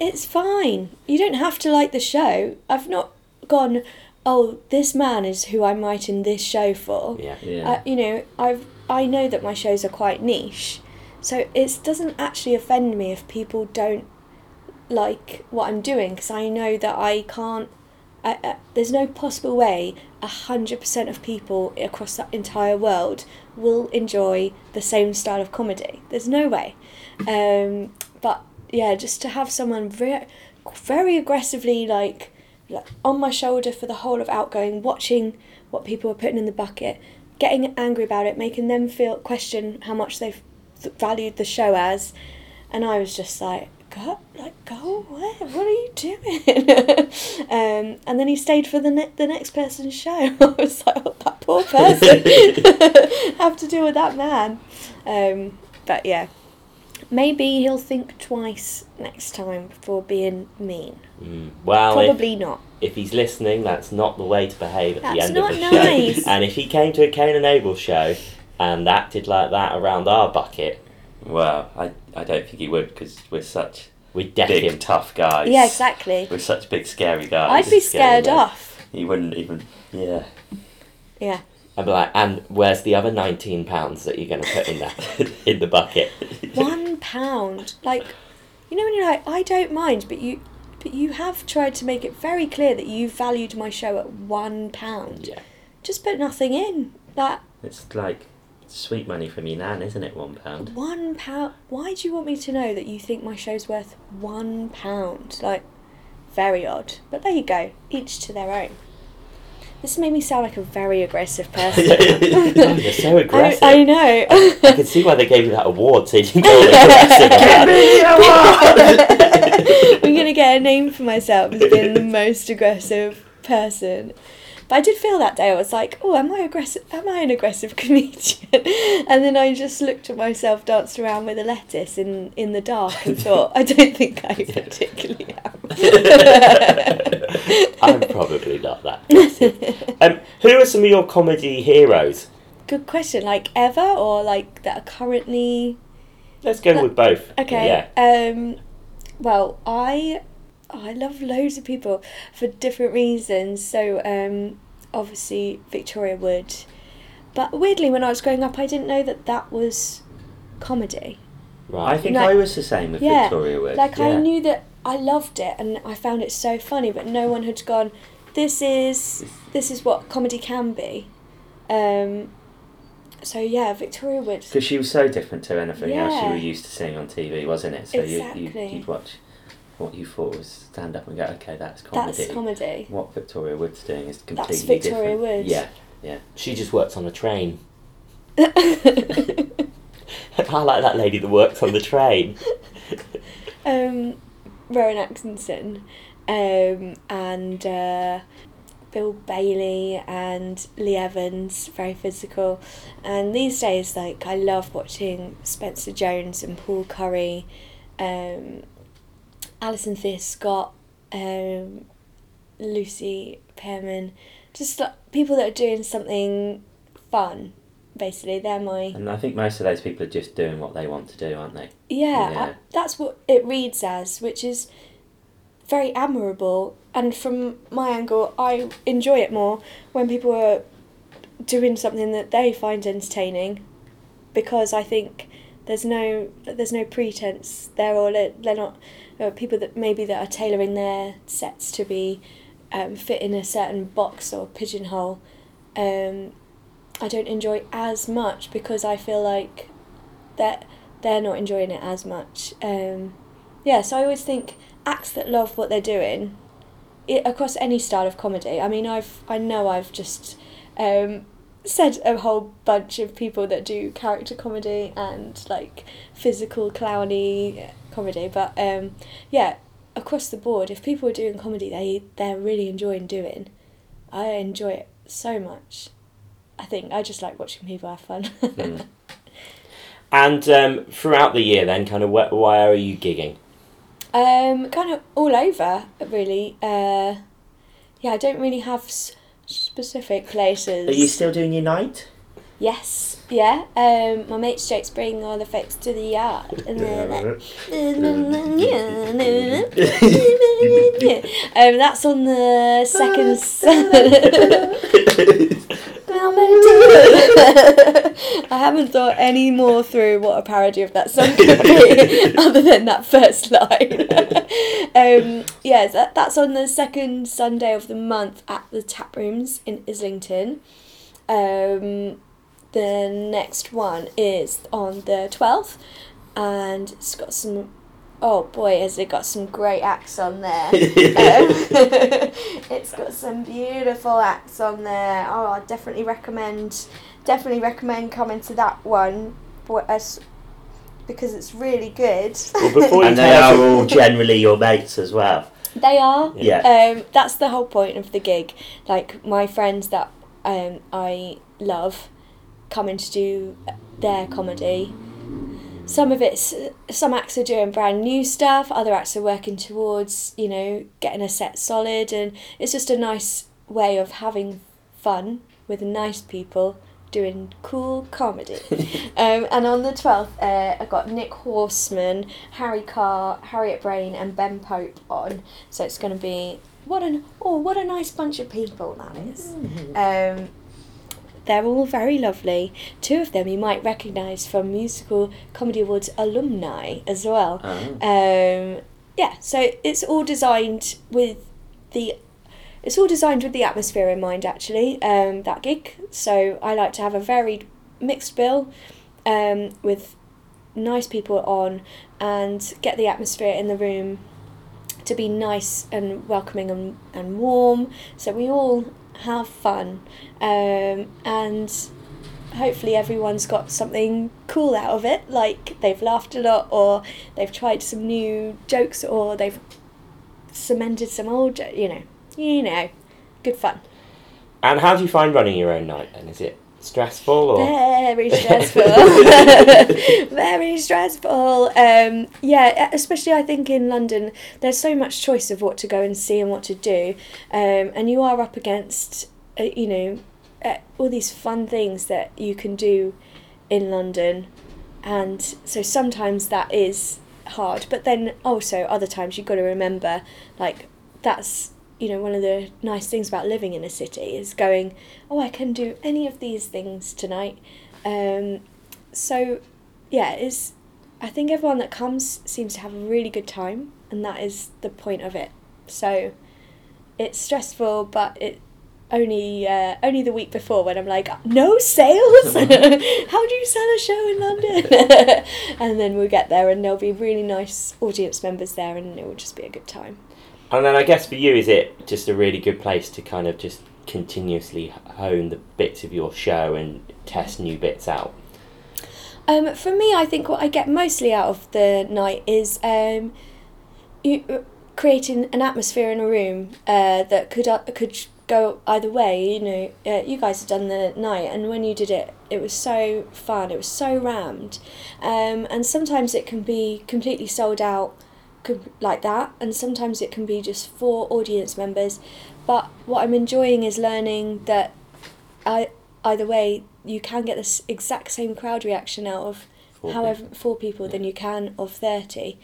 it's fine. You don't have to like the show. I've not gone. Oh, this man is who I'm writing this show for. Yeah. Yeah. Uh, you know, I've I know that my shows are quite niche, so it doesn't actually offend me if people don't like what I'm doing because I know that I can't. I, I, there's no possible way a hundred percent of people across that entire world will enjoy the same style of comedy. There's no way. Um, but yeah, just to have someone very, very aggressively like, like on my shoulder for the whole of outgoing, watching what people were putting in the bucket, getting angry about it, making them feel question how much they've th- valued the show as, and I was just like, go like go away, what are you doing? [LAUGHS] um, and then he stayed for the ne- the next person's show. [LAUGHS] I was like, oh, that poor person, [LAUGHS] have to deal with that man. Um, but yeah, maybe he'll think twice next time before being mean. Mm. Well, if, Probably not. if he's listening, that's not the way to behave at the That's end not of the nice. show. And if he came to a Cain and Abel show and acted like that around our bucket, Well, I, I don't think he would because we're such we'd deck big, him. tough guys. Yeah, exactly. We're such big, scary guys. I'd be Scary scared off. He wouldn't even. Yeah. Yeah. I'd be like, and where's the other nineteen pounds that you're going to put in that [LAUGHS] in the bucket? One pound. Like, you know when you're like, I don't mind, but you, but you have tried to make it very clear that you valued my show at one pound. yeah, Just put nothing in. That It's like sweet money from your nan, isn't it? One pound. one pound. Why do you want me to know that you think my show's worth one pound? Like, very odd. But there you go. Each to their own. This made me sound like a very aggressive [LAUGHS] person. Oh, [LAUGHS] you're so I, aggressive. I know. I can see why they gave you that award, so you can go aggressive. [LAUGHS] about it. I'm gonna get a name for myself as being the most aggressive person. But I did feel that day I was like, oh, am I aggressive? Am I an aggressive [LAUGHS] comedian? And then I just looked at myself danced around with a lettuce in in the dark and [LAUGHS] thought, I don't think I particularly am. [LAUGHS] I'm probably not that aggressive. Um, who are some of your comedy heroes? Good question. Like ever or like that are currently Let's go with both. Okay. Yeah. Um, well, I I love loads of people for different reasons. So um, obviously Victoria Wood, but weirdly when I was growing up, I didn't know that that was comedy. Right. I think Like- I was the same with yeah, Victoria Wood. like I knew that I loved it and I found it so funny, but no one had gone. This is this is what comedy can be. Um, so yeah, Victoria Wood. Because she was so different to anything else you were used to seeing on TV, wasn't it? So you, Exactly. you, you'd watch what you thought was stand up and go, okay, that's comedy. That's comedy. What Victoria Wood's doing is completely That's Victoria different. Wood. Yeah, yeah. She just works on a train. [LAUGHS] [LAUGHS] I like that lady that works on the train. um, Rowan Atkinson, um, and uh, Bill Bailey and Lee Evans, very physical. And these days, like I love watching Spencer Jones and Paul Curry, um, Alison Thea Skot, um, Lucy Pearman, just like, people that are doing something fun. Basically, they're my And I think most of those people are just doing what they want to do, aren't they? yeah, Yeah. I- that's what it reads as, which is very admirable. And from my angle, I enjoy it more when people are doing something that they find entertaining, because I think there's no there's no pretense there, or they're they're people that maybe that are tailoring their sets to be um, fit in a certain box or pigeonhole. Um, I don't enjoy as much because I feel like that they're not enjoying it as much. Um, yeah, so I always think acts that love what they're doing, it, across any style of comedy. I mean, I've I know I've just um, said a whole bunch of people that do character comedy and like physical clowny comedy, but um, yeah, across the board, if people are doing comedy, they they're really enjoying doing. I enjoy it so much. I think I just like watching people have fun. Mm. [LAUGHS] And um, throughout the year, then, kind of, where, where are you gigging? Um, kind of all over, really. Uh, yeah, I don't really have s- specific places. Are you still doing your night? Yes, yeah. Um, my mates jokes bring all the folks to the yard. And they're like, um, that's on the second. [LAUGHS] I haven't thought any more through what a parody of that song could be, [LAUGHS] other than that first line. [LAUGHS] um, yeah, that, that's on the second Sunday of the month at the tap rooms in Islington. Um, the next one is on the 12th, and it's got some. Oh boy, has it got some great acts on there. [LAUGHS] Um, [LAUGHS] it's got some beautiful acts on there. Oh, I definitely recommend, definitely recommend coming to that one, for us, because it's really good. Well, [LAUGHS] And they are all generally your mates as well. They are. Yeah. Um, that's the whole point of the gig. Like my friends that um, I love coming to do their comedy. Some of it's some acts are doing brand new stuff. Other acts are working towards you know getting a set solid, and it's just a nice way of having fun with nice people doing cool comedy. [LAUGHS] um, and on the 12th, uh, I got Nick Horseman, Harry Carr, Harriet Braine, and Ben Pope on. So it's going to be what an oh what a nice bunch of people that is. Um, they're all very lovely. Two of them you might recognise from Musical Comedy Awards alumni as well. Um, yeah, so it's all designed with the it's all designed with the atmosphere in mind actually um, that gig so i like to have a varied mixed bill um, with nice people on and get the atmosphere in the room to be nice and welcoming and, and warm so we all have fun um, and hopefully everyone's got something cool out of it like they've laughed a lot or they've tried some new jokes or they've cemented some old jo- you know you know good fun And how do you find running your own night? And is it stressful or? very [LAUGHS] stressful. [LAUGHS] Very stressful. Um, yeah especially i think in london there's so much choice of what to go and see and what to do. Um, and you are up against uh, you know uh, all these fun things that you can do in london. And so sometimes that is hard but then also other times you've got to remember like that's you know one of the nice things about living in a city is going oh i can do any of these things tonight. Um, so yeah it's i think everyone that comes seems to have a really good time and that is the point of it. So it's stressful but it only uh, only the week before when I'm like no sales? [LAUGHS] [LAUGHS] How do you sell a show in London? [LAUGHS] And then we'll get there and there'll be really nice audience members there and it will just be a good time And then I guess for you, is it just a really good place to kind of just continuously hone the bits of your show and test new bits out? Um, for me, I think what I get mostly out of the night is um, you, uh, creating an atmosphere in a room uh, that could uh, could go either way. You know, uh, you guys have done the night, and when you did it, it was so fun. It was so rammed, um, and sometimes it can be completely sold out, like that, and sometimes it can be just for audience members. But what I'm enjoying is learning that I either way you can get this exact same crowd reaction out of Four however four people than you can of 30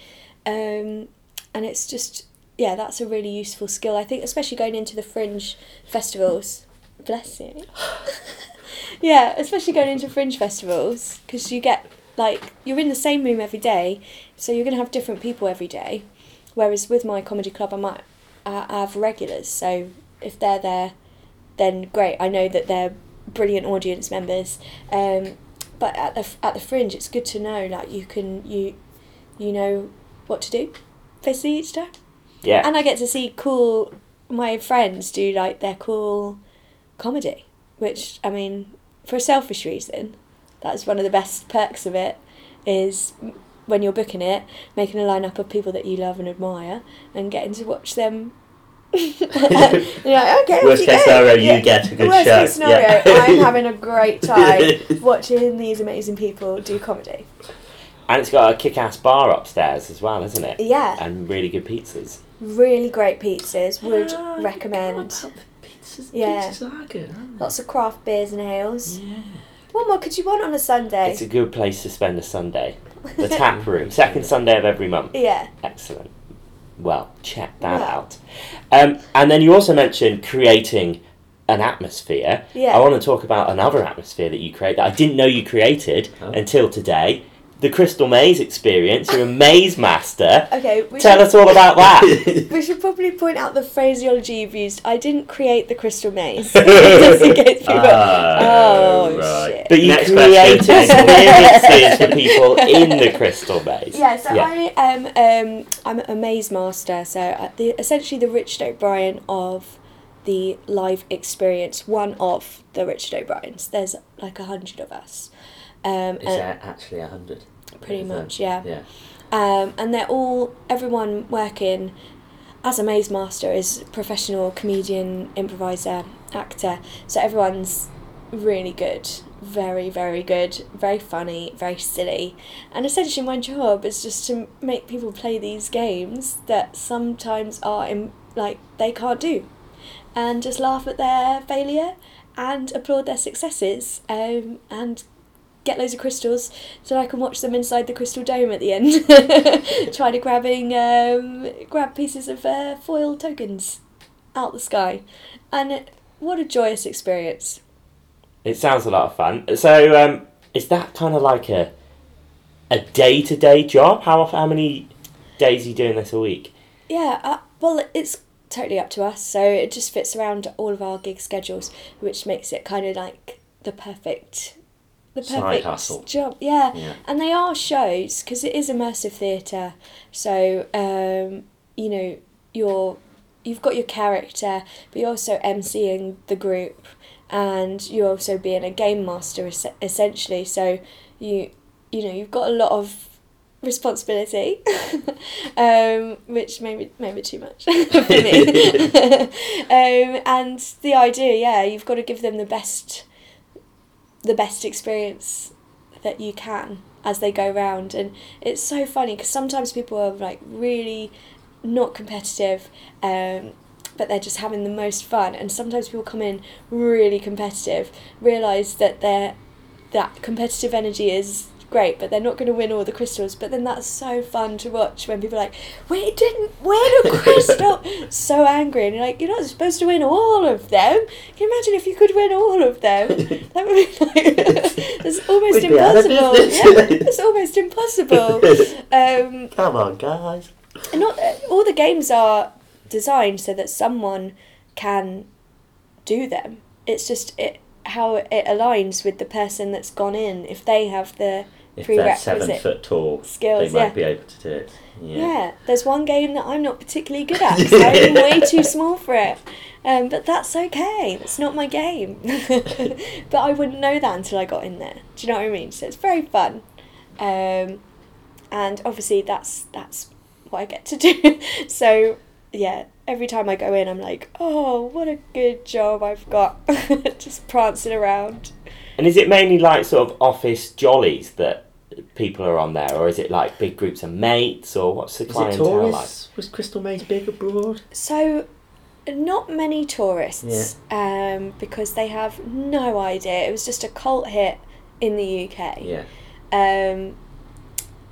um, and it's just yeah that's a really useful skill. I think especially going into the fringe festivals. Bless you. [LAUGHS] Yeah especially going into fringe festivals because you get like you're in the same room every day so you're going to have different people every day. Whereas with my comedy club i might uh, have regulars so if they're there then great. I know that they're brilliant audience members. Um, but at the at the fringe it's good to know like you can you you know what to do basically each time Yeah. and I get to see cool my friends do like their cool comedy, which I mean, for a selfish reason, that's one of the best perks of it. Is when you're booking it, making a lineup of people that you love and admire, and getting to watch them [LAUGHS] you're like, okay, Worst case go. scenario, you get a good Worst show. case scenario, Yeah. I'm [LAUGHS] having a great time [LAUGHS] watching these amazing people do comedy. And it's got a kick-ass bar upstairs as well, isn't it? Yeah, And really good pizzas. really great pizzas. Would Ah, recommend. Pizzas, Yeah. pizzas are good, aren't they? Lots of craft beers and ales. Yeah. What more could you want on a Sunday? It's a good place to spend a Sunday. The [LAUGHS] tap room, second Sunday of every month. yeah, Excellent. Well, check that Yeah. out. Um, and then you also mentioned creating an atmosphere. Yeah. I want to talk about another atmosphere that you create that I didn't know you created Oh. until today. The Crystal Maze experience. You're a maze master. okay. We Tell should, us all about that. [LAUGHS] we should probably point out the phraseology you've used. I didn't create the crystal maze. [LAUGHS] Just in case [LAUGHS] people. Ah, oh right. shit. But you Next created question. experiences for people in the Crystal Maze. Yeah, so I am um, I'm a maze master. So uh, the, essentially the Richard O'Brien of the live experience, one of the Richard O'Briens. There's like a hundred of us. Um, Is there actually a hundred? pretty much, yeah. Yeah. Um, and they're all everyone working as a maze master is professional comedian, improviser, actor. So everyone's really good, very very good, very funny, very silly. And essentially, my job is just to make people play these games that sometimes are in, like they can't do, and just laugh at their failure and applaud their successes. Um, and get loads of crystals so I can watch them inside the crystal dome at the end, [LAUGHS] trying to grabbing um, grab pieces of uh, foil tokens out the sky, and what a joyous experience! It sounds a lot of fun. So, um, is that kind of like a a day to day job? How often, how many days are you doing this a week? Yeah, uh, well, it's totally up to us, so it just fits around all of our gig schedules, which makes it kind of like the perfect. The Side perfect hustle. job, yeah. Yeah. and they are shows because it is immersive theatre so um, you know you're you've got your character but you're also emceeing the group and you're also being a game master es- essentially so you you know you've got a lot of responsibility [LAUGHS] um, which maybe maybe too much [LAUGHS] for me [LAUGHS] um, and the idea yeah you've got to give them the best the best experience that you can as they go round and it's so funny because sometimes people are like really not competitive um, but they're just having the most fun. And sometimes people come in really competitive realize that they're that competitive energy is great but they're not going to win all the crystals. But then that's so fun to watch when people are like we didn't win a crystal. [LAUGHS] So angry and you're like you're not supposed to win all of them. Can you imagine if you could win all of them? [LAUGHS] That would be like [LAUGHS] it's almost We'd be out of impossible. yeah, it's almost impossible. Um, Come on, guys. and not all the games are designed so that someone can do them. It's just it how it aligns with the person that's gone in. If they have the If they're seven foot tall, skills, they might yeah. be able to do it. Yeah. yeah. there's one game that I'm not particularly good at. 'cause [LAUGHS] I'm way too small for it. Um, but that's okay. It's not my game. [LAUGHS] but I wouldn't know that until I got in there. Do you know what I mean? So it's very fun. Um, and obviously that's that's what I get to do. [LAUGHS] so yeah, every time I go in, I'm like, oh, what a good job I've got, [LAUGHS] just prancing around. And is it mainly like sort of office jollies that people are on there, or is it like big groups of mates, or what's the Was it clientele like? Was Crystal Maze big abroad? So, not many tourists, um, because they have no idea. It was just a cult hit in the UK. Yeah. Um,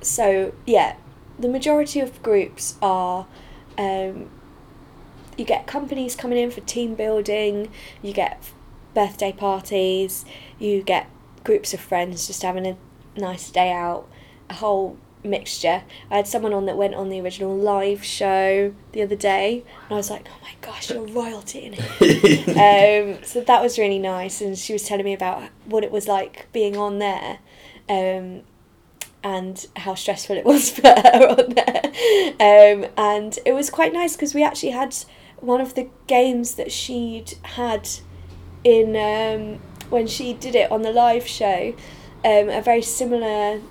so yeah, the majority of groups are. Um, you get companies coming in for team building. You get birthday parties. You get groups of friends just having a nice day out. A whole mixture. I had someone on that went on the original live show the other day, and I was like, "Oh my gosh, you're royalty in here." [LAUGHS] um, so that was really nice, and she was telling me about what it was like being on there, um, and how stressful it was [LAUGHS] for her on there. Um, and it was quite nice because we actually had one of the games that she'd had in um, when she did it on the live show, um, a very similar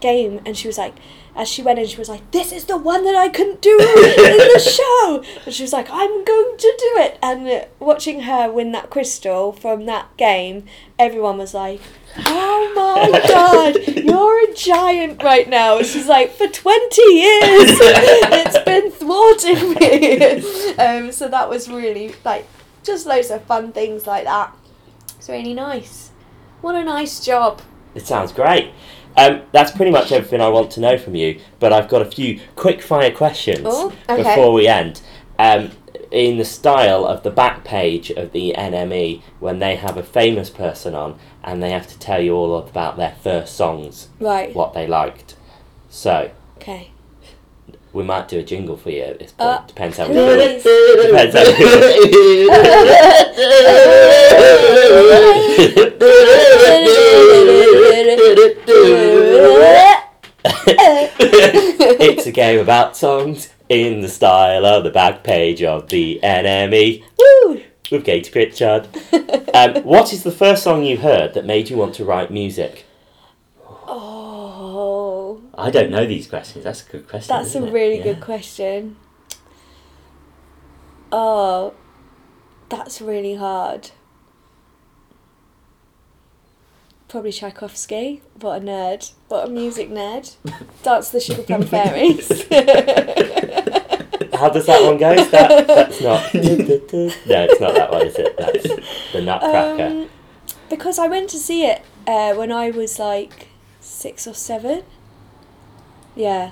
game, and she was like, as she went in, she was like, "This is the one that I couldn't do in the [LAUGHS] show," and she was like, "I'm going to do it." And uh, watching her win that crystal from that game, everyone was like. Oh my god, you're a giant right now. She's like, for 20 years, [LAUGHS] it's been thwarting me. [LAUGHS] Um, so that was really, like, just loads of fun things like that. It's really nice. What a nice job. It sounds great. Um, that's pretty much everything I want to know from you, but I've got a few quick fire questions Oh, okay. before we end. Um, in the style of the back page of the NME, when they have a famous person on and they have to tell you all about their first songs, Right. what they liked. So, Okay. We might do a jingle for you at this point. Uh, Depends how we feel. Please. [LAUGHS] Depends how we [LAUGHS] it's a game about songs in the style of the back page of the NME Woo! with Katie Pritchard. Um, what is the first song you heard that made you want to write music? Oh, I don't know these questions. That's a good question. that's a really Yeah. good question. Oh, that's really hard. Probably Tchaikovsky. What a nerd. What a music nerd. [LAUGHS] Dance the Sugar Plum Fairies. How does that one go? That, that's not. [LAUGHS] No, it's not that one, is it? That's the [LAUGHS] Nutcracker. Um, because I went to see it uh, when I was like six or seven. Yeah,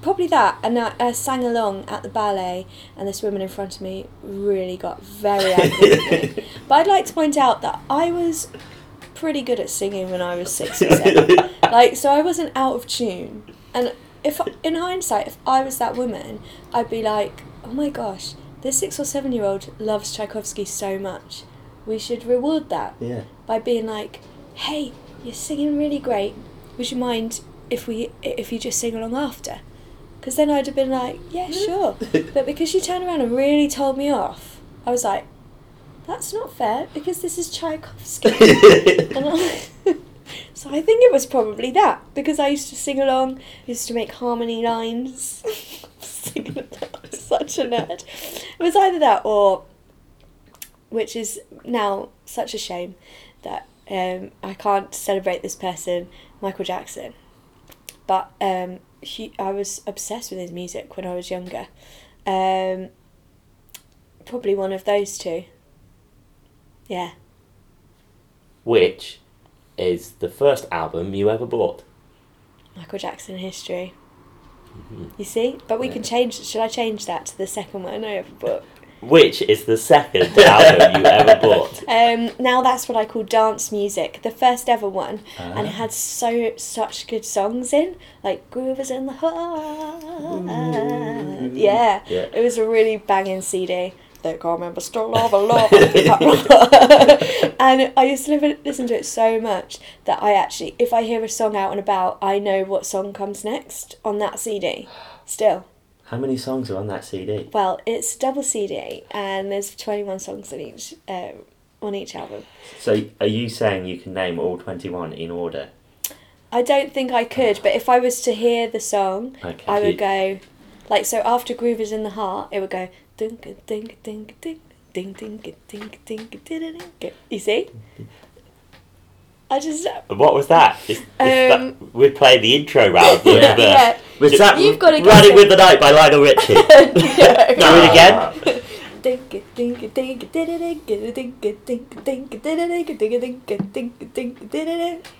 probably that. And I, I sang along at the ballet, and this woman in front of me really got very angry with me. [LAUGHS] But I'd like to point out that I was pretty good at singing when I was six or seven. [LAUGHS] like, so I wasn't out of tune. And if in hindsight, if I was that woman, I'd be like, oh my gosh, this six or seven year old loves Tchaikovsky so much. We should reward that Yeah. by being like, "Hey, you're singing really great. Would you mind if we if you just sing along after?" Because then I'd have been like, "Yeah, sure." [LAUGHS] but because she turned around and really told me off, I was like, "That's not fair because this is Tchaikovsky." [LAUGHS] and I, [LAUGHS] so I think it was probably that because I used to sing along, used to make harmony lines. Singing along, such a nerd. It was either that or, which is now such a shame that um, I can't celebrate this person, Michael Jackson. But um, he, I was obsessed with his music when I was younger. Um, probably one of those two. Yeah. Which is the first album you ever bought? Michael Jackson history. You see? But we can change. Should I change that to the second one I ever bought? Which is the second [LAUGHS] album you ever bought? Um, now that's what I call dance music. The first ever one, and it Ah. had so such good songs in, like "Groove Is in the Heart." Yeah, Yeah. it was a really banging CD. They call me Mr. Lover Lover. and I used to live, listen to it so much that I actually, if I hear a song out and about, I know what song comes next on that CD. Still. How many songs are on that CD? Well, it's a double CD, and there's 21 songs on each um, on each album. So, are you saying you can name all 21 in order? I don't think I could, but if I was to hear the song, Okay. I you- would go like so. After "Groove Is in the Heart," it would go ding ding ding ding ding ding ding ding ding ding ding. You see? I just What was that? Is, is that Um, we played the intro round. with Yeah. the- yeah. Was that You've got to get Running it. with the Night by Lionel Richie. Do it again. Ding ding ding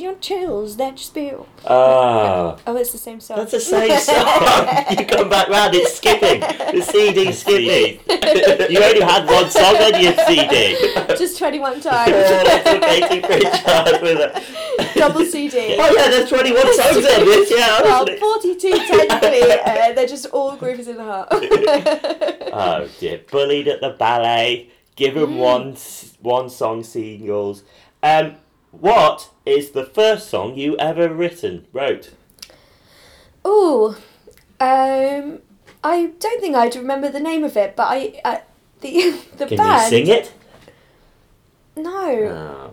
your chills that you spill. Ah. Oh, it's the same song. That's the same song. [LAUGHS] you come back round, it's skipping. The CD skipping. you only had one song on your CD. Just 21 times. double CD. Oh, yeah, there's 21 songs in this, yeah. Well, 42 technically. Uh, they're just all grooves in the heart. [LAUGHS] oh, dear. Bullied at the ballet. Given mm. one one song singles. Um, what is the first song you ever written wrote? Oh, um, I don't think I'd remember the name of it, but I uh, the [LAUGHS] the Can band. you sing it? No. Oh.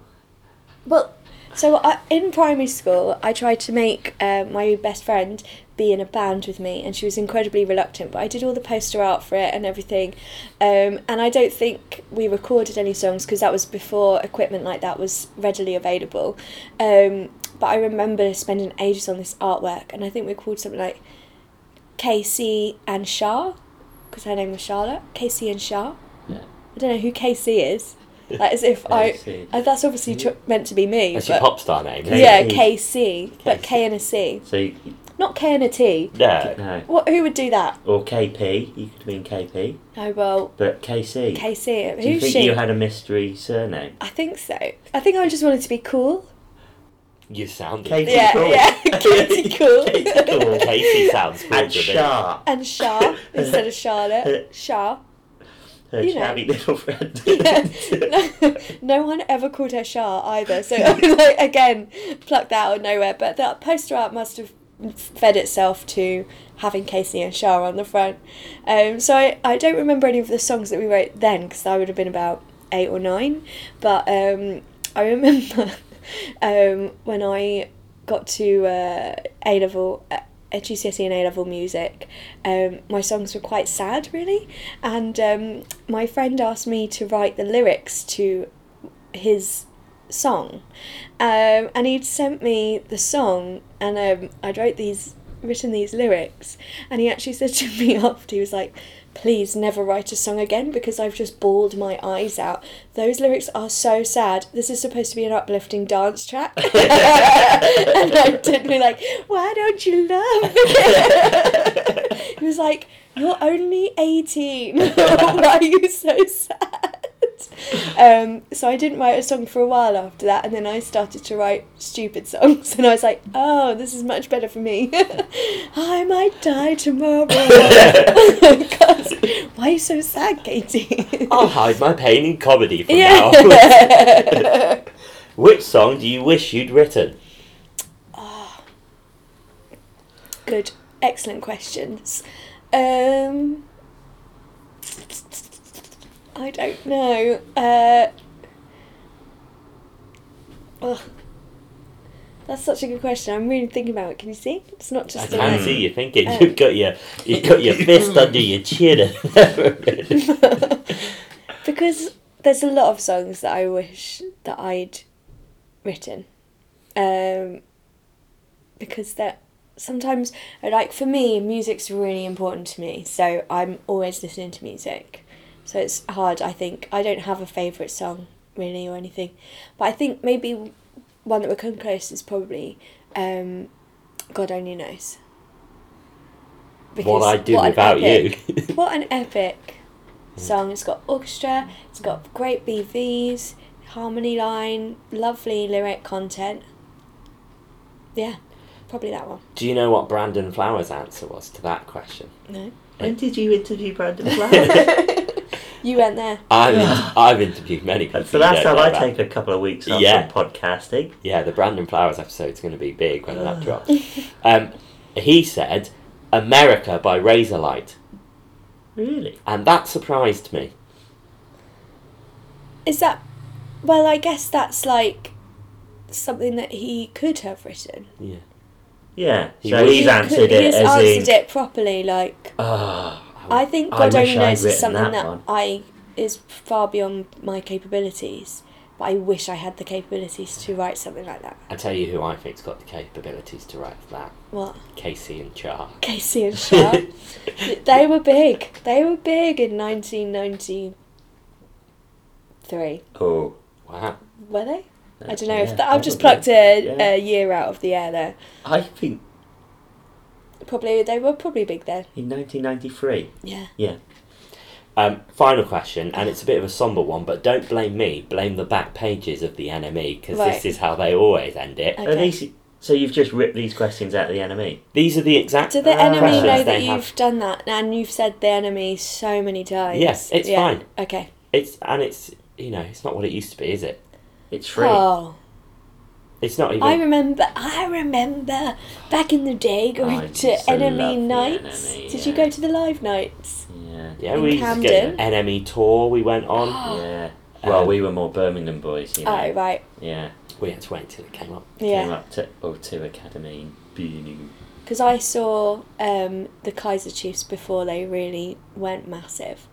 Well, So I, in primary school, I tried to make uh, my best friend be in a band with me, and she was incredibly reluctant. But I did all the poster art for it and everything, um, and I don't think we recorded any songs because that was before equipment like that was readily available. Um, but I remember spending ages on this artwork, and I think we called something like Casey and Shah, because her name was Charlotte. Casey and Shah. Yeah. I don't know who Casey is. [LAUGHS] Like as if I. Uh, that's obviously tr- meant to be me. That's but- your pop star name. Yeah, KC. KC, but K and a C, So, you, not K and a T. No. no. What? Who would do that? Or KP, you could mean KP. Oh well, But KC. KC. Do you think she? you had a mystery surname? I think so. I think I just wanted to be cool. You sound Katie Yeah, Cool. yeah, [LAUGHS] Katie Cool. Katie Cool. [LAUGHS] Casey sounds cool. And doesn't? Shah, And Shah instead of Charlotte. [LAUGHS] Shah. her You know. little friend. no, no one ever called her Shah either. So like, again, plucked that out of nowhere. But that poster art must have fed itself to having Casey and Shah on the front. Um, so I, I don't remember any of the songs that we wrote then because I would have been about eight or nine. But um, I [LAUGHS] remember um, when I got to uh, A level. Uh, GCSE and A level music, um, my songs were quite sad, really. And um, my friend asked me to write the lyrics to his song, um, and he'd sent me the song, and um, I'd wrote these, written these lyrics, and he actually said [LAUGHS] to me after, he was like, "Please never write a song again because I've just bawled my eyes out. Those lyrics are so sad. This is supposed to be an uplifting dance track." [LAUGHS] and I did be like, "Why don't you love me?" [LAUGHS] he was like, "You're only eighteen. Why are you so sad?" Um, so I didn't write a song for a while after that, and then I started to write stupid songs, [LAUGHS] and I was like, "Oh, this is much better for me." [LAUGHS] I might die tomorrow. [LAUGHS] Because why are you so sad, Katie? I'll hide my pain in comedy from Yeah. now. Which song do you wish you'd written? Good, excellent questions. Um, I don't know. Uh, that's such a good question. I'm really thinking about it. Can you see? It's not just. I can see you thinking. Um, You've got your you've got your fist [LAUGHS] under your chin. [LAUGHS] because there's a lot of songs that I wish that I'd written. Um, because that sometimes like for me music's really important to me so i'm always listening to music so it's hard i think i don't have a favourite song really or anything but i think maybe one that would come close is probably um, god only knows what I do what an without epic- you. [LAUGHS] what an epic song. It's got orchestra, it's got great BVs, harmony line, lovely lyric content. Yeah, probably that one. do you know what Brandon Flowers' answer was to that question? No. when did you interview Brandon [LAUGHS] Flowers? You went there. I've I've interviewed many people. For you that time, I about. take a couple of weeks off Yeah. from podcasting. Yeah, the Brandon Flowers episode's going to be big when that drops. [LAUGHS] Um, he said America by Razorlight, Really? and that surprised me. Is that. Well, I guess that's like something that he could have written. Yeah. Yeah. He so was- he's answered could- it He's as answered in. it properly, like. Oh, I think God wish only knows is something that that. I is far beyond my capabilities. But I wish I had the capabilities to write something like that. I tell you who I think's got the capabilities to write that. What? Casey and Char. Casey and Shah. [LAUGHS] they were big. They were big in 1993. oh. Wow. Were they? I don't know if yeah, that, I've just plucked a, Yeah. a year out of the air there. I think Probably they were probably big then. in 1993. Yeah. Yeah. Um, final question, and it's a bit of a somber one, but don't blame me. Blame the back pages of the NME because Right. this is how they always end it. Are Okay. these, so you've just ripped these questions out of the enemy? These are the exact Do the enemy questions know that you've done that and you've said the enemy so many times? Yes, it's fine. Okay. It's and it's you know it's not what it used to be, is it? It's free. Oh, It's not even. I remember. I remember back in the day I going to used to enemy love the nights. NME, Did you yeah. go to the live nights? Yeah. yeah, in we used to get an NME tour. We went on. [GASPS] Yeah. Well, Um, we were more Birmingham boys, you know. Oh right. Yeah. we had to wait till it came up. Came Yeah, up to O2 Academy. Being because I saw um, the Kaiser Chiefs before they really went massive,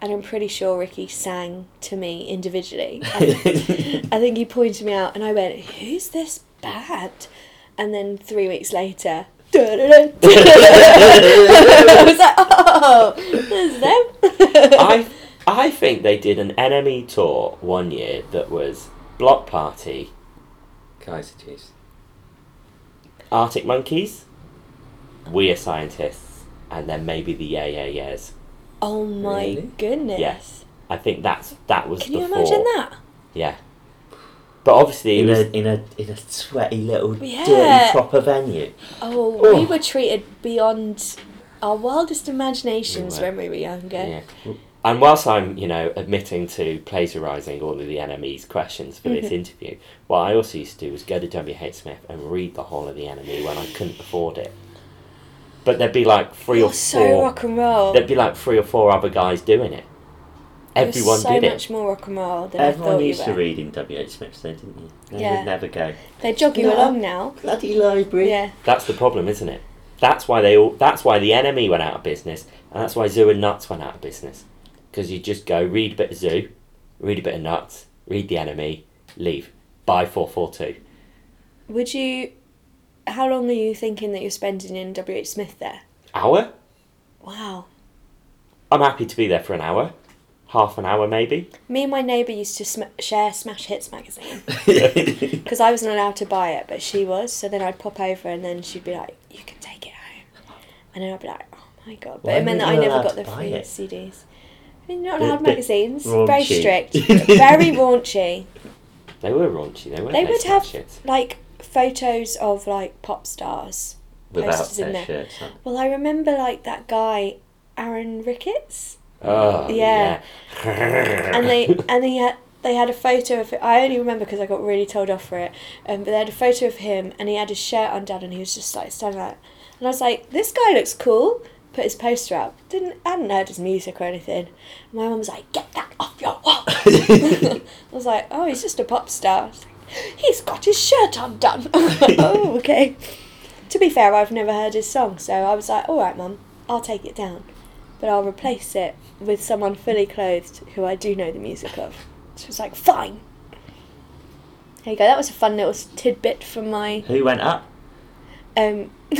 and I'm pretty sure Ricky sang to me individually. I I think he pointed me out, and I went, "Who's this band?" And then three weeks later, I was like, "Oh, there's them." I I think they did an enemy tour one year that was Bloc Party, Kaiser Chiefs. Arctic Monkeys, We Are Scientists, and then maybe the Yeah Yeah Yeahs. Oh my Really? goodness! Yes. I think that's that was Can you before. imagine that? Yeah. But obviously, it In was, a in a in a sweaty little Yeah. dirty proper venue. Oh, we Oh. were treated beyond our wildest imaginations We when we were younger. yeah. And whilst I'm, you know, admitting to plagiarising all of the enemy's questions for Mm-hmm. this interview, what I also used to do was go to W.H. Smith and read the whole of the enemy when I couldn't afford it. But there'd be like 3 You're or so four. rock and roll. There'd be like three or four other guys doing it. Everyone so did it. much more rock and roll than I Everyone thought you used to were. read in WH Smith's, though, didn't you? They Yeah. would never go. They jog you No. along now. Bloody library. Yeah. That's the problem, isn't it? That's why they all. That's why the enemy went out of business, and that's why Zoo and Nuts went out of business. Because you just go read a bit of Zoo, read a bit of Nuts, read the enemy, leave. Buy FourFourTwo. Would you? How long are you thinking that you're spending in WH Smith there? Hour. Wow. I'm happy to be there for an hour, half an hour maybe. Me and my neighbour used to sm- share Smash Hits magazine [LAUGHS] [LAUGHS] because I wasn't allowed to buy it, but she was. So then I'd pop over, and then she'd be like, "You can take it home," and then I'd be like, "Oh my god!" But Why it meant that I never got the free it? CDs. I mean, not allowed magazines. Very strict. [LAUGHS] very raunchy. They were raunchy. They were. They would have Shit. like photos of like pop stars. Without posters in there. shirts on. Well, I remember like that guy, Aaron Ricketts, Oh Yeah. yeah. and they [LAUGHS] and he had they had a photo of it. I only remember because I got really told off for it. Um, but they had a photo of him, and he had his shirt undone, and he was just like standing like, and I was like, this guy looks cool. Put his poster up. Didn't I hadn't heard his music or anything. My mum was like, get that off your wall. [LAUGHS] [LAUGHS] I was like, oh, he's just a pop star. I was like, he's got his shirt undone. [LAUGHS] oh, okay. To be fair, I've never heard his song, so I was like, all right, mum, I'll take it down, but I'll replace it with someone fully clothed who I do know the music of. She was like, fine. There you go. That was a fun little tidbit from my Who went up? um, [LAUGHS]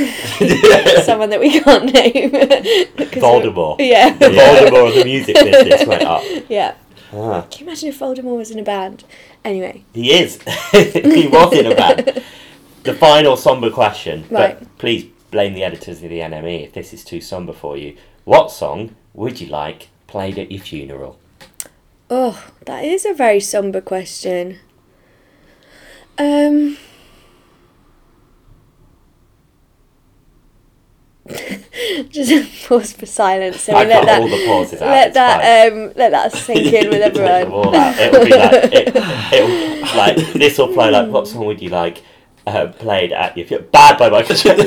someone that we can't name. [LAUGHS] Voldemort. Yeah. The Voldemort of the music business went up. yeah. Ah, Can you imagine if Voldemort was in a band? Anyway, he is. [LAUGHS] he was in a band. [LAUGHS] The final somber question, Right. but please blame the editors of the NME if this is too somber for you. What song would you like played at your funeral? oh, that is a very somber question. Um. [LAUGHS] Just pause for silence. So I let that all the pauses out. let that um let that sink in with [LAUGHS] everyone. It'll be like, it, [LAUGHS] it'll, like this will play like what song would you like uh, played at funeral? Bad by Michael Jackson.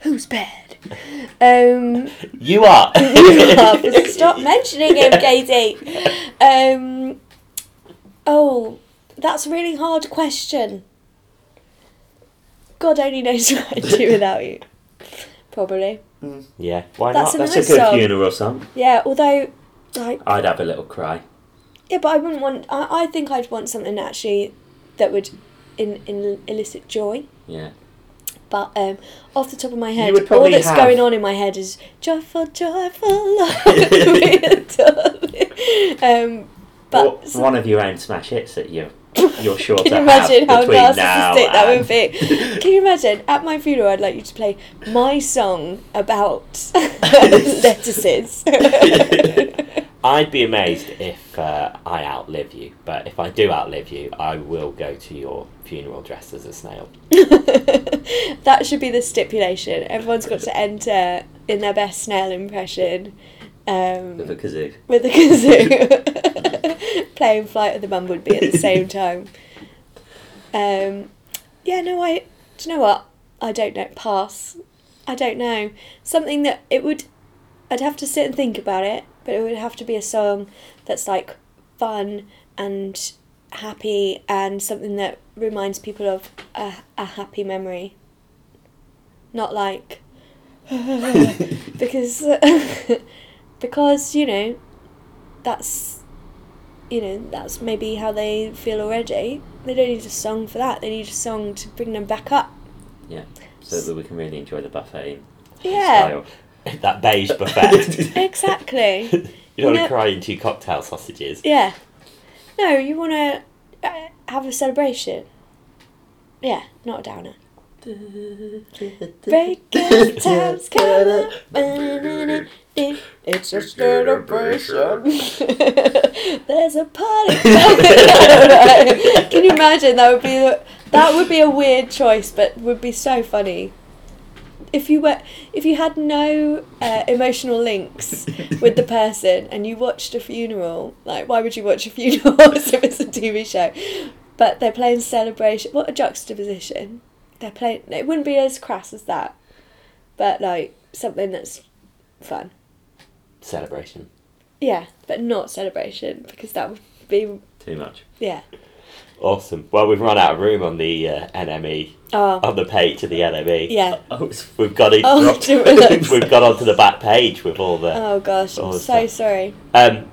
Who's bad? Um. you are. Stop mentioning him, Katie. Um, oh, that's a really hard question. God only knows [LAUGHS] what I'd do without you. Probably. Yeah, why That's not? a That's a nice good song. funeral song. Yeah, although, like, I'd have a little cry. yeah, but I wouldn't want. I, I think I'd want something actually that would in, in elicit joy. Yeah. But um, off the top of my head, would all probably that's have- going on in my head is joyful, joyful, love me, [LAUGHS] darling." [LAUGHS] Um, but Or one of your own smash hits that you you're sure Can you imagine how narcissistic that would be? Can you imagine at my funeral? I'd like you to play my song about [LAUGHS] lettuces. [LAUGHS] I'd be amazed if uh, I outlive you, but if I do outlive you, I will go to your funeral dressed as a snail. [LAUGHS] that should be the stipulation. Everyone's got to enter in their best snail impression. Um, with a kazoo. with a kazoo, [LAUGHS] playing Flight of the Bumblebee at the same [LAUGHS] time. Um, yeah, no, I. Do you know what? I don't know. Pass. I don't know. Something that it would. I'd have to sit and think about it, but it would have to be a song that's like fun and happy and something that reminds people of a, a happy memory. Not like [LAUGHS] because because you know that's you know that's maybe how they feel already. They don't need a song for that. They need a song to bring them back up. Yeah. So that we can really enjoy the buffet. Yeah, style. [LAUGHS] that beige buffet. [LAUGHS] exactly. [LAUGHS] you don't want to cry into cocktail sausages. Yeah. No, you want to uh, have a celebration. Yeah, not a downer. Breaking times coming. It's a celebration. [LAUGHS] There's a party. [LAUGHS] Can you imagine? That would be that would be a weird choice, but would be so funny. If you were, if you had no uh, emotional links with the person and you watched a funeral, like why would you watch a funeral [LAUGHS] if it's a TV show? But they're playing celebration. What a juxtaposition! They're playing. It wouldn't be as crass as that, but like something that's fun. Celebration. Yeah, but not celebration because that would be Too much. yeah. Awesome. Well, we've run out of room on the uh, NME Oh on the page to the NME. yeah. [LAUGHS] Oh, We've got it. Oh, dropped- [LAUGHS] we've got onto the back page with all the. Oh gosh, I'm so stuff. sorry. Um, [LAUGHS]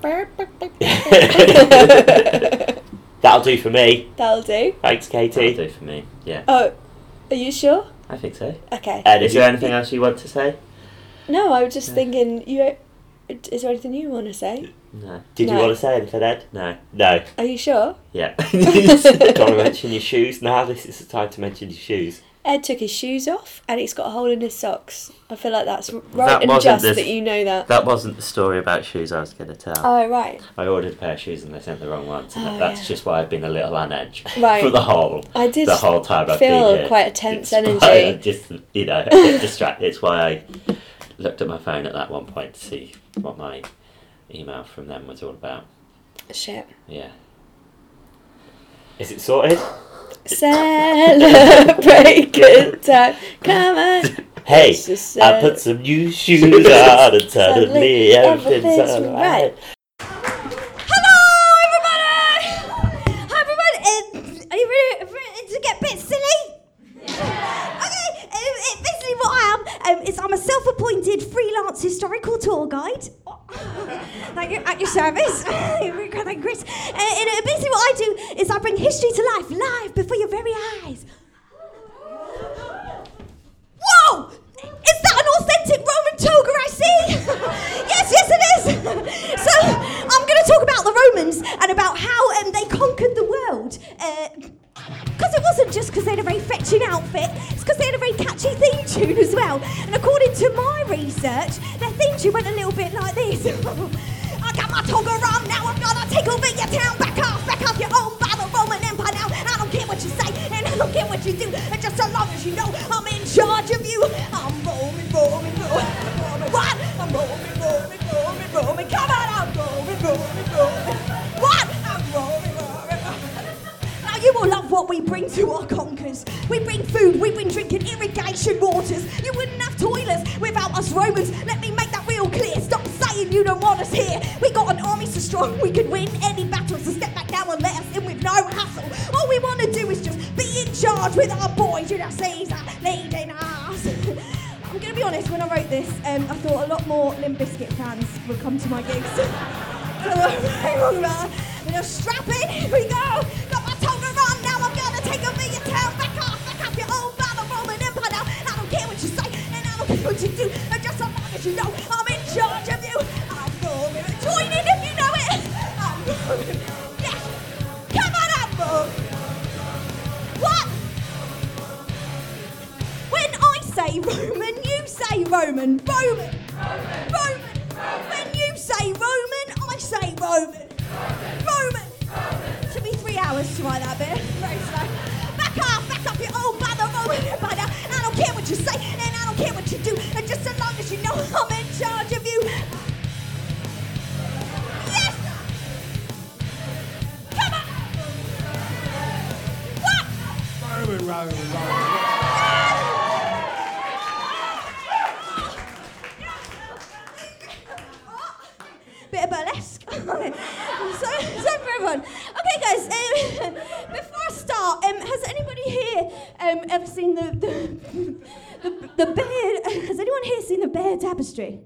that'll do for me. That'll do. Thanks, Katie. that'll do for me. Yeah. Oh, are you sure? I think so. Okay. Ed, Is there anything else you want to say? No, I was just thinking. You, is there anything you want to say? No. Did you want to say anything, Ed? No. No. Are you sure? Yeah. Do you want to mention your shoes now? This is the time to mention your shoes. Ed took his shoes off and he's got a hole in his socks. I feel like that's r- That right and just this- that you know that. that wasn't the story about shoes I was going to tell. Oh right, I ordered a pair of shoes and they sent the wrong ones. And Oh, that's yeah. just why I've been a little on edge [LAUGHS] Right. for the whole I did the whole time I've feel been here. quite a tense It's energy. just you know, [LAUGHS] distracted. It's why I looked at my phone at that one point to see what my email from them was all about. Shit. Yeah. Is it sorted? Celebrate good time. Come on. Hey, I put some new shoes on and suddenly Suddenly everything's everything's alright. Hello, everybody! Hi, everybody. Uh, are you ready, ready to get a bit silly? Okay, um, uh, basically what I am um, is I'm a self-appointed freelance historical tour guide. [LAUGHS] You, at your service. [LAUGHS] You, Chris. Uh, and uh, basically what I do is I bring history to life, live before your very eyes. Whoa! Is that an authentic Roman toga I see? [LAUGHS] yes, yes it is. so I'm going to talk about the Romans and about how um, they conquered the world. Because it wasn't just because they had a very fetching outfit, it's because they had a very catchy theme tune as well. And according to my research, their theme tune went a little bit like this. [LAUGHS] I got my toga on, now I'm gonna take over your town. Back off, back off your own by the Roman Empire now. I don't care what you say, and I don't care what you do. And just so long as you know I'm in charge of you, I'm Roman, Roman, Roman, Roman. What? I'm Roman, Roman, Roman, Roman. Come on, I'm Roman, Roman, Roman. What? I'm Roman. You will love what we bring to our conquers. We bring food, we bring drinking irrigation waters. You wouldn't have toilets without us Romans. Let me make that real clear. Stop saying you don't want us here. We got an army so strong we could win any battle. So step back now and let us in with no hassle. All we want to do is just be in charge with our boys. You know, Caesar leading us. [LAUGHS] I'm gonna be honest. When I wrote this, um, I thought a lot more Limp Bizkit fans would come to my gigs. [LAUGHS] So very wrong about. We're just strap in, here we go. Got my care what you say, and I don't care what you do. And just so long as you know, I'm in charge of you. I'm Roman. Join in if you know it. I'm Roman. Yes. Come on Roman. What? When I say Roman, you say Roman. Roman. Roman. When you say Roman, I say Roman. Roman. Took me three hours to write that bit. Very slow. Back off, back up your own by the Roman Empire. What you say, and I don't care what you do. And just so long as you know I'm in charge of you. Yes! Come on! What? Bit of burlesque. [LAUGHS] so, so for everyone. Um, before I start, um, has anybody here um, ever seen the the, the the Bayeux? Has anyone here seen the Bayeux Tapestry?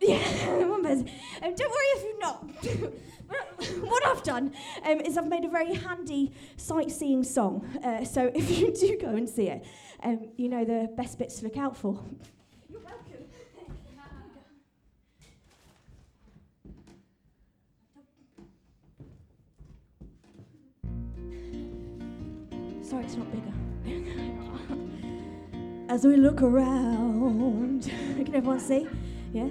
Yeah, [LAUGHS] one person. Um, don't worry if you've not. [LAUGHS] what I've done um, is I've made a very handy sightseeing song. Uh, so if you do go and see it, um, you know the best bits to look out for. Sorry, it's not bigger. [LAUGHS] As we look around, [LAUGHS] can everyone see? Yeah?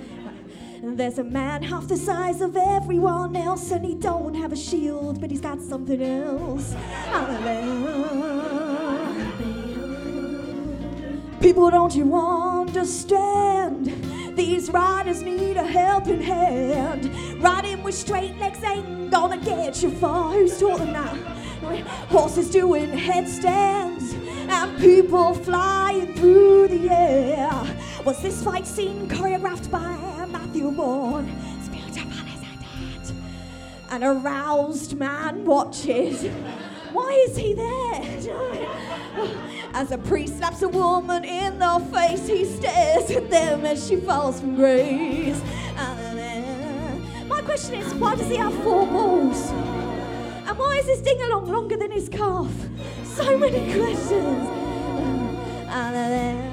[LAUGHS] There's a man half the size of everyone else, and he don't have a shield, but he's got something else. People, don't you understand? These riders need a helping hand. Riding with straight legs ain't gonna get you far. Who's taught them that? Horses doing headstands and people flying through the air. Was this fight scene choreographed by Matthew Bourne? Beautiful, isn't? An aroused man watches. Why is he there? As a priest slaps a woman in the face, he stares at them as she falls from grace. My question is, why does he have four balls? And why is this ding along longer than his calf? So many questions. Uh, uh, uh,